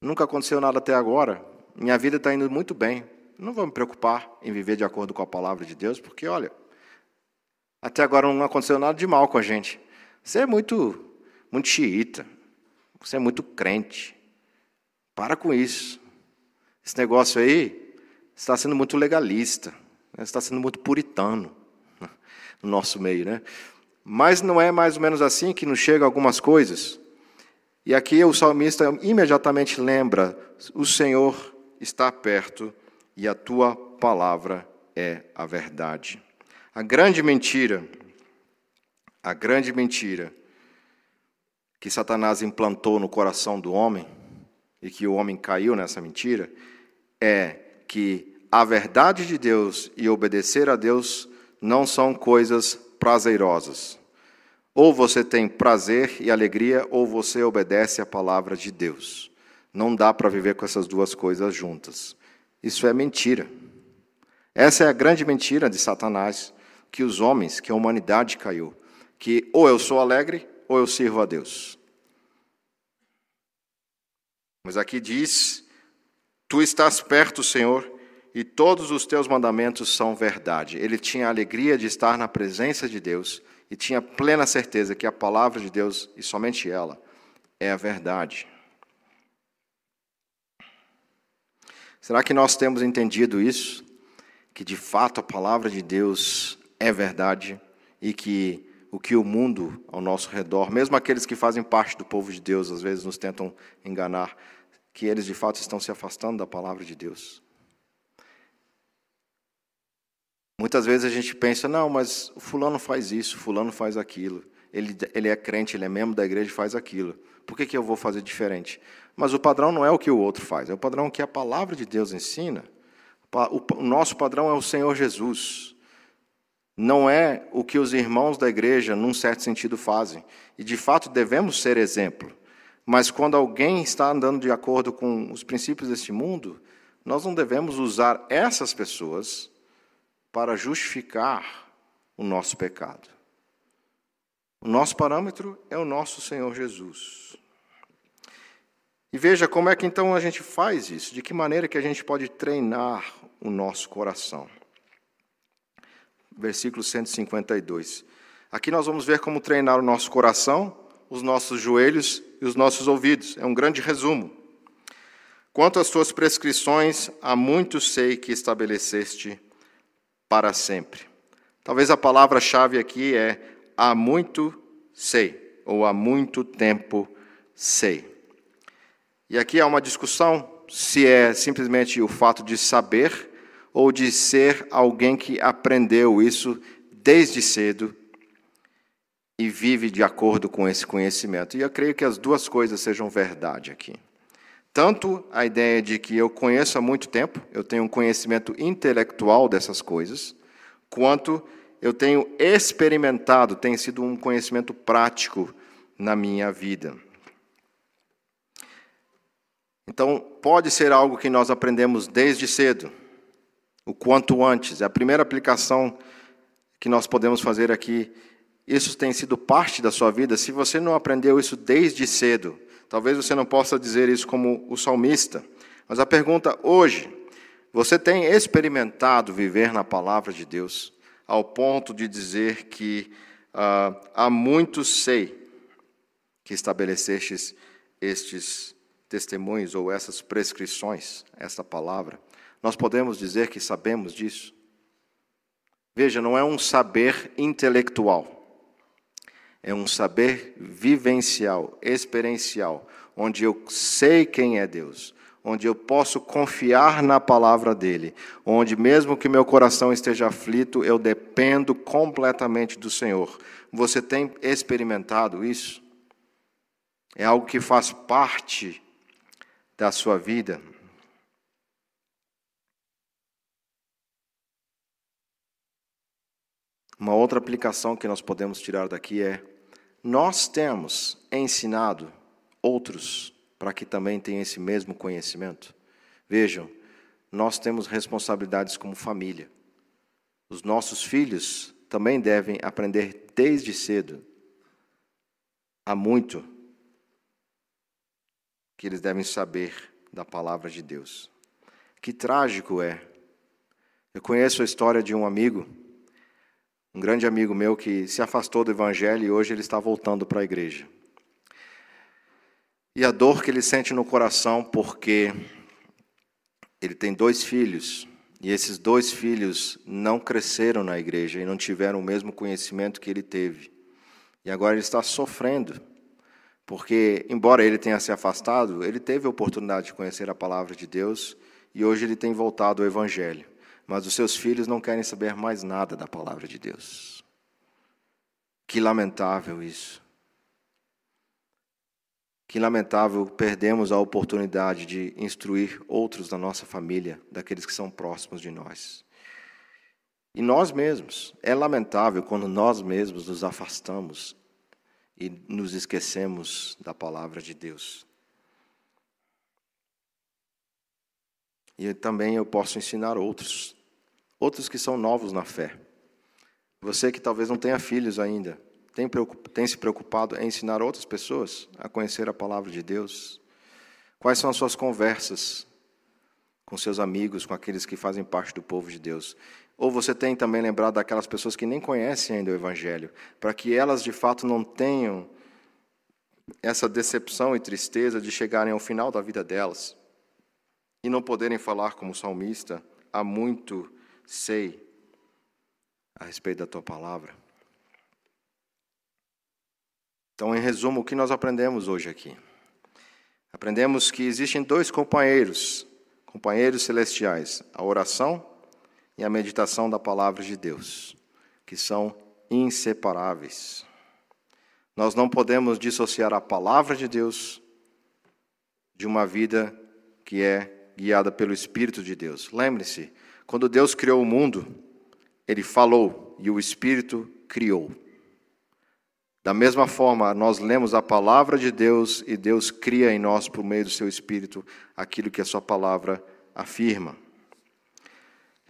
Nunca aconteceu nada até agora. Minha vida está indo muito bem. Não vou me preocupar em viver de acordo com a palavra de Deus, porque, olha, até agora não aconteceu nada de mal com a gente. Você é muito, muito xiita. Você é muito crente. Para com isso. Esse negócio aí está sendo muito legalista. Né? Está sendo muito puritano no nosso meio, né? Mas não é mais ou menos assim que nos chegam algumas coisas. E aqui o salmista imediatamente lembra: o Senhor está perto e a tua palavra é a verdade. A grande mentira, a grande mentira que Satanás implantou no coração do homem e que o homem caiu nessa mentira é que a verdade de Deus e obedecer a Deus não são coisas prazerosas. Ou você tem prazer e alegria, ou você obedece à palavra de Deus. Não dá para viver com essas duas coisas juntas. Isso é mentira. Essa é a grande mentira de Satanás, que os homens, que a humanidade caiu. Que ou eu sou alegre, ou eu sirvo a Deus. Mas aqui diz: Tu estás perto, Senhor, e todos os teus mandamentos são verdade. Ele tinha a alegria de estar na presença de Deus e tinha plena certeza que a palavra de Deus, e somente ela, é a verdade. Será que nós temos entendido isso? Que de fato a palavra de Deus é verdade e que o que o mundo ao nosso redor, mesmo aqueles que fazem parte do povo de Deus, às vezes nos tentam enganar, que eles de fato estão se afastando da palavra de Deus. Muitas vezes a gente pensa, não, mas fulano faz isso, fulano faz aquilo. Ele, ele é crente, ele é membro da igreja e faz aquilo. Por que, que eu vou fazer diferente? Mas o padrão não é o que o outro faz, é o padrão que a palavra de Deus ensina. O nosso padrão é o Senhor Jesus. Não é o que os irmãos da igreja, num certo sentido, fazem. E, de fato, devemos ser exemplo. Mas quando alguém está andando de acordo com os princípios deste mundo, nós não devemos usar essas pessoas para justificar o nosso pecado. O nosso parâmetro é o nosso Senhor Jesus. E veja como é que então a gente faz isso, de que maneira que a gente pode treinar o nosso coração. Versículo 152. Aqui nós vamos ver como treinar o nosso coração, os nossos joelhos e os nossos ouvidos. É um grande resumo. Quanto às tuas prescrições, há muito sei que estabeleceste para sempre. Talvez a palavra-chave aqui é há muito sei, ou há muito tempo sei. E aqui há uma discussão se é simplesmente o fato de saber ou de ser alguém que aprendeu isso desde cedo e vive de acordo com esse conhecimento. E eu creio que as duas coisas sejam verdade aqui. Tanto a ideia de que eu conheço há muito tempo, eu tenho um conhecimento intelectual dessas coisas, quanto eu tenho experimentado, tem sido um conhecimento prático na minha vida. Então, pode ser algo que nós aprendemos desde cedo, o quanto antes. A primeira aplicação que nós podemos fazer aqui. Isso tem sido parte da sua vida. Se você não aprendeu isso desde cedo, Talvez você não possa dizer isso como o salmista, mas a pergunta hoje: você tem experimentado viver na palavra de Deus ao ponto de dizer que ah, há muito sei que estabelecestes estes testemunhos ou essas prescrições, essa palavra? Nós podemos dizer que sabemos disso? Veja, não é um saber intelectual é um saber vivencial, experiencial, onde eu sei quem é Deus, onde eu posso confiar na palavra dele, onde mesmo que meu coração esteja aflito, eu dependo completamente do Senhor. Você tem experimentado isso? É algo que faz parte da sua vida? Uma outra aplicação que nós podemos tirar daqui é: nós temos ensinado outros para que também tenham esse mesmo conhecimento. Vejam, nós temos responsabilidades como família. Os nossos filhos também devem aprender desde cedo. Há muito que eles devem saber da palavra de Deus. Que trágico é. Eu conheço a história de um amigo um grande amigo meu que se afastou do evangelho e hoje ele está voltando para a igreja. E a dor que ele sente no coração porque ele tem dois filhos e esses dois filhos não cresceram na igreja e não tiveram o mesmo conhecimento que ele teve. E agora ele está sofrendo, porque, embora ele tenha se afastado, ele teve a oportunidade de conhecer a palavra de Deus e hoje ele tem voltado ao Evangelho mas os seus filhos não querem saber mais nada da palavra de Deus. Que lamentável isso. Que lamentável perdemos a oportunidade de instruir outros da nossa família, daqueles que são próximos de nós. E nós mesmos, é lamentável quando nós mesmos nos afastamos e nos esquecemos da palavra de Deus. E também eu posso ensinar outros, outros que são novos na fé. Você que talvez não tenha filhos ainda, tem, tem se preocupado em ensinar outras pessoas a conhecer a palavra de Deus? Quais são as suas conversas com seus amigos, com aqueles que fazem parte do povo de Deus? Ou você tem também lembrado daquelas pessoas que nem conhecem ainda o Evangelho, para que elas de fato não tenham essa decepção e tristeza de chegarem ao final da vida delas e não poderem falar como salmista, há muito sei a respeito da tua palavra. Então, em resumo, o que nós aprendemos hoje aqui? Aprendemos que existem dois companheiros, companheiros celestiais, a oração e a meditação da palavra de Deus, que são inseparáveis. Nós não podemos dissociar a palavra de Deus de uma vida que é guiada pelo Espírito de Deus. Lembre-se, quando Deus criou o mundo, ele falou e o Espírito criou. Da mesma forma, nós lemos a palavra de Deus e Deus cria em nós, por meio do seu Espírito, aquilo que a sua palavra afirma.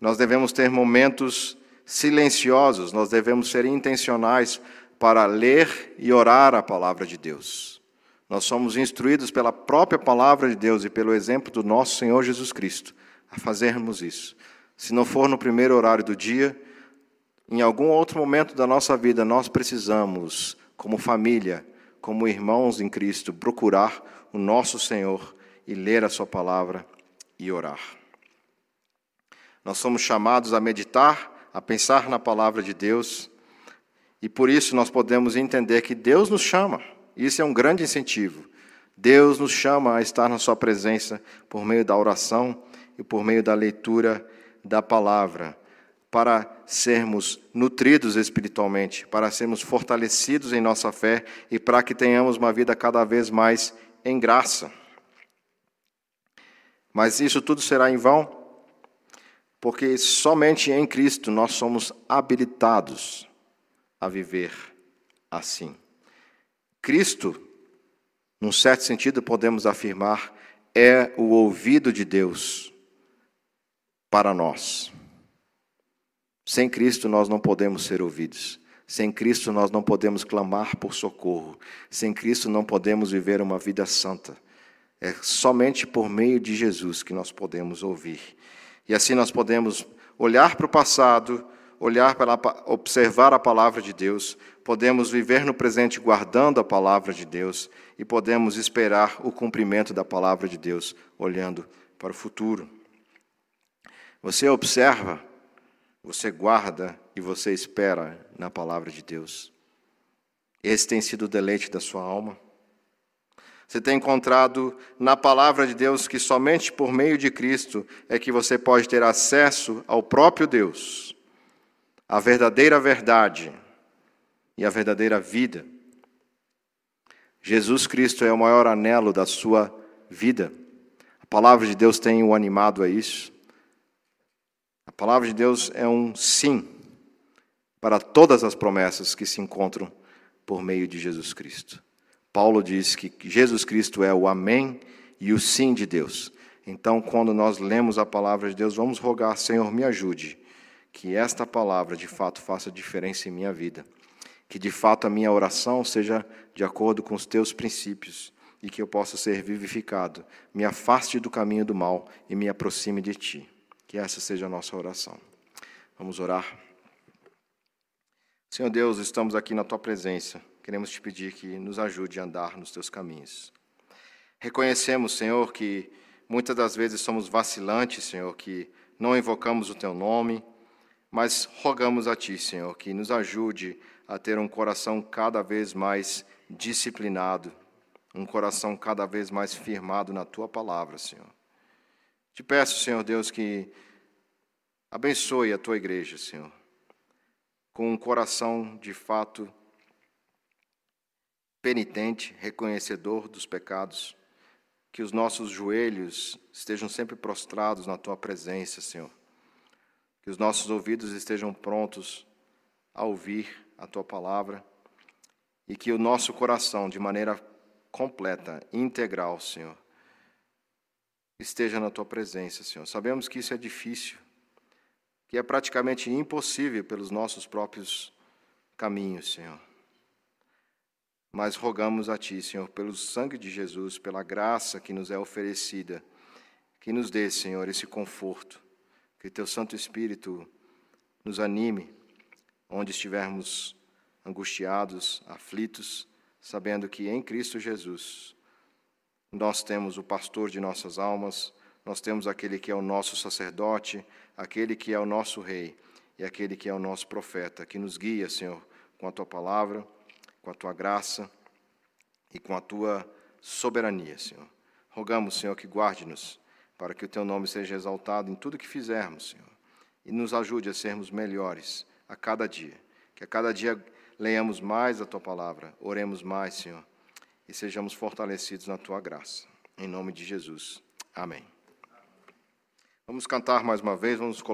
Nós devemos ter momentos silenciosos, nós devemos ser intencionais para ler e orar a palavra de Deus. Nós somos instruídos pela própria palavra de Deus e pelo exemplo do nosso Senhor Jesus Cristo a fazermos isso. Se não for no primeiro horário do dia, em algum outro momento da nossa vida, nós precisamos, como família, como irmãos em Cristo, procurar o nosso Senhor e ler a Sua palavra e orar. Nós somos chamados a meditar, a pensar na palavra de Deus, e por isso nós podemos entender que Deus nos chama. Isso é um grande incentivo. Deus nos chama a estar na Sua presença por meio da oração e por meio da leitura da palavra, para sermos nutridos espiritualmente, para sermos fortalecidos em nossa fé e para que tenhamos uma vida cada vez mais em graça. Mas isso tudo será em vão, porque somente em Cristo nós somos habilitados a viver assim. Cristo, num certo sentido, podemos afirmar, é o ouvido de Deus para nós. Sem Cristo nós não podemos ser ouvidos. Sem Cristo nós não podemos clamar por socorro. Sem Cristo não podemos viver uma vida santa. É somente por meio de Jesus que nós podemos ouvir. E assim nós podemos olhar para o passado, olhar para observar a palavra de Deus, podemos viver no presente guardando a palavra de Deus e podemos esperar o cumprimento da palavra de Deus olhando para o futuro. Você observa, você guarda e você espera na palavra de Deus. Esse tem sido o deleite da sua alma. Você tem encontrado na palavra de Deus que somente por meio de Cristo é que você pode ter acesso ao próprio Deus, à verdadeira verdade e à verdadeira vida. Jesus Cristo é o maior anelo da sua vida. A palavra de Deus tem o animado a isso. A palavra de Deus é um sim para todas as promessas que se encontram por meio de Jesus Cristo. Paulo diz que Jesus Cristo é o Amém e o sim de Deus. Então, quando nós lemos a palavra de Deus, vamos rogar, Senhor, me ajude, que esta palavra de fato faça diferença em minha vida. Que de fato a minha oração seja de acordo com os teus princípios e que eu possa ser vivificado. Me afaste do caminho do mal e me aproxime de ti. Que essa seja a nossa oração. Vamos orar. Senhor Deus, estamos aqui na tua presença queremos te pedir que nos ajude a andar nos teus caminhos. Reconhecemos, Senhor, que muitas das vezes somos vacilantes, Senhor, que não invocamos o teu nome, mas rogamos a ti, Senhor, que nos ajude a ter um coração cada vez mais disciplinado, um coração cada vez mais firmado na tua palavra, Senhor. Te peço, Senhor Deus, que abençoe a tua igreja, Senhor, com um coração de fato penitente, reconhecedor dos pecados, que os nossos joelhos estejam sempre prostrados na tua presença, Senhor. Que os nossos ouvidos estejam prontos a ouvir a tua palavra e que o nosso coração, de maneira completa, integral, Senhor, esteja na tua presença, Senhor. Sabemos que isso é difícil, que é praticamente impossível pelos nossos próprios caminhos, Senhor mas rogamos a Ti, Senhor, pelo sangue de Jesus, pela graça que nos é oferecida, que nos dê, Senhor, esse conforto, que Teu Santo Espírito nos anime onde estivermos angustiados, aflitos, sabendo que em Cristo Jesus nós temos o pastor de nossas almas, nós temos aquele que é o nosso sacerdote, aquele que é o nosso rei e aquele que é o nosso profeta, que nos guia, Senhor, com a tua palavra com a tua graça e com a tua soberania, Senhor. Rogamos, Senhor, que guarde-nos para que o teu nome seja exaltado em tudo que fizermos, Senhor, e nos ajude a sermos melhores a cada dia. Que a cada dia leiamos mais a tua palavra, oremos mais, Senhor, e sejamos fortalecidos na tua graça. Em nome de Jesus. Amém. Vamos cantar mais uma vez, vamos colocar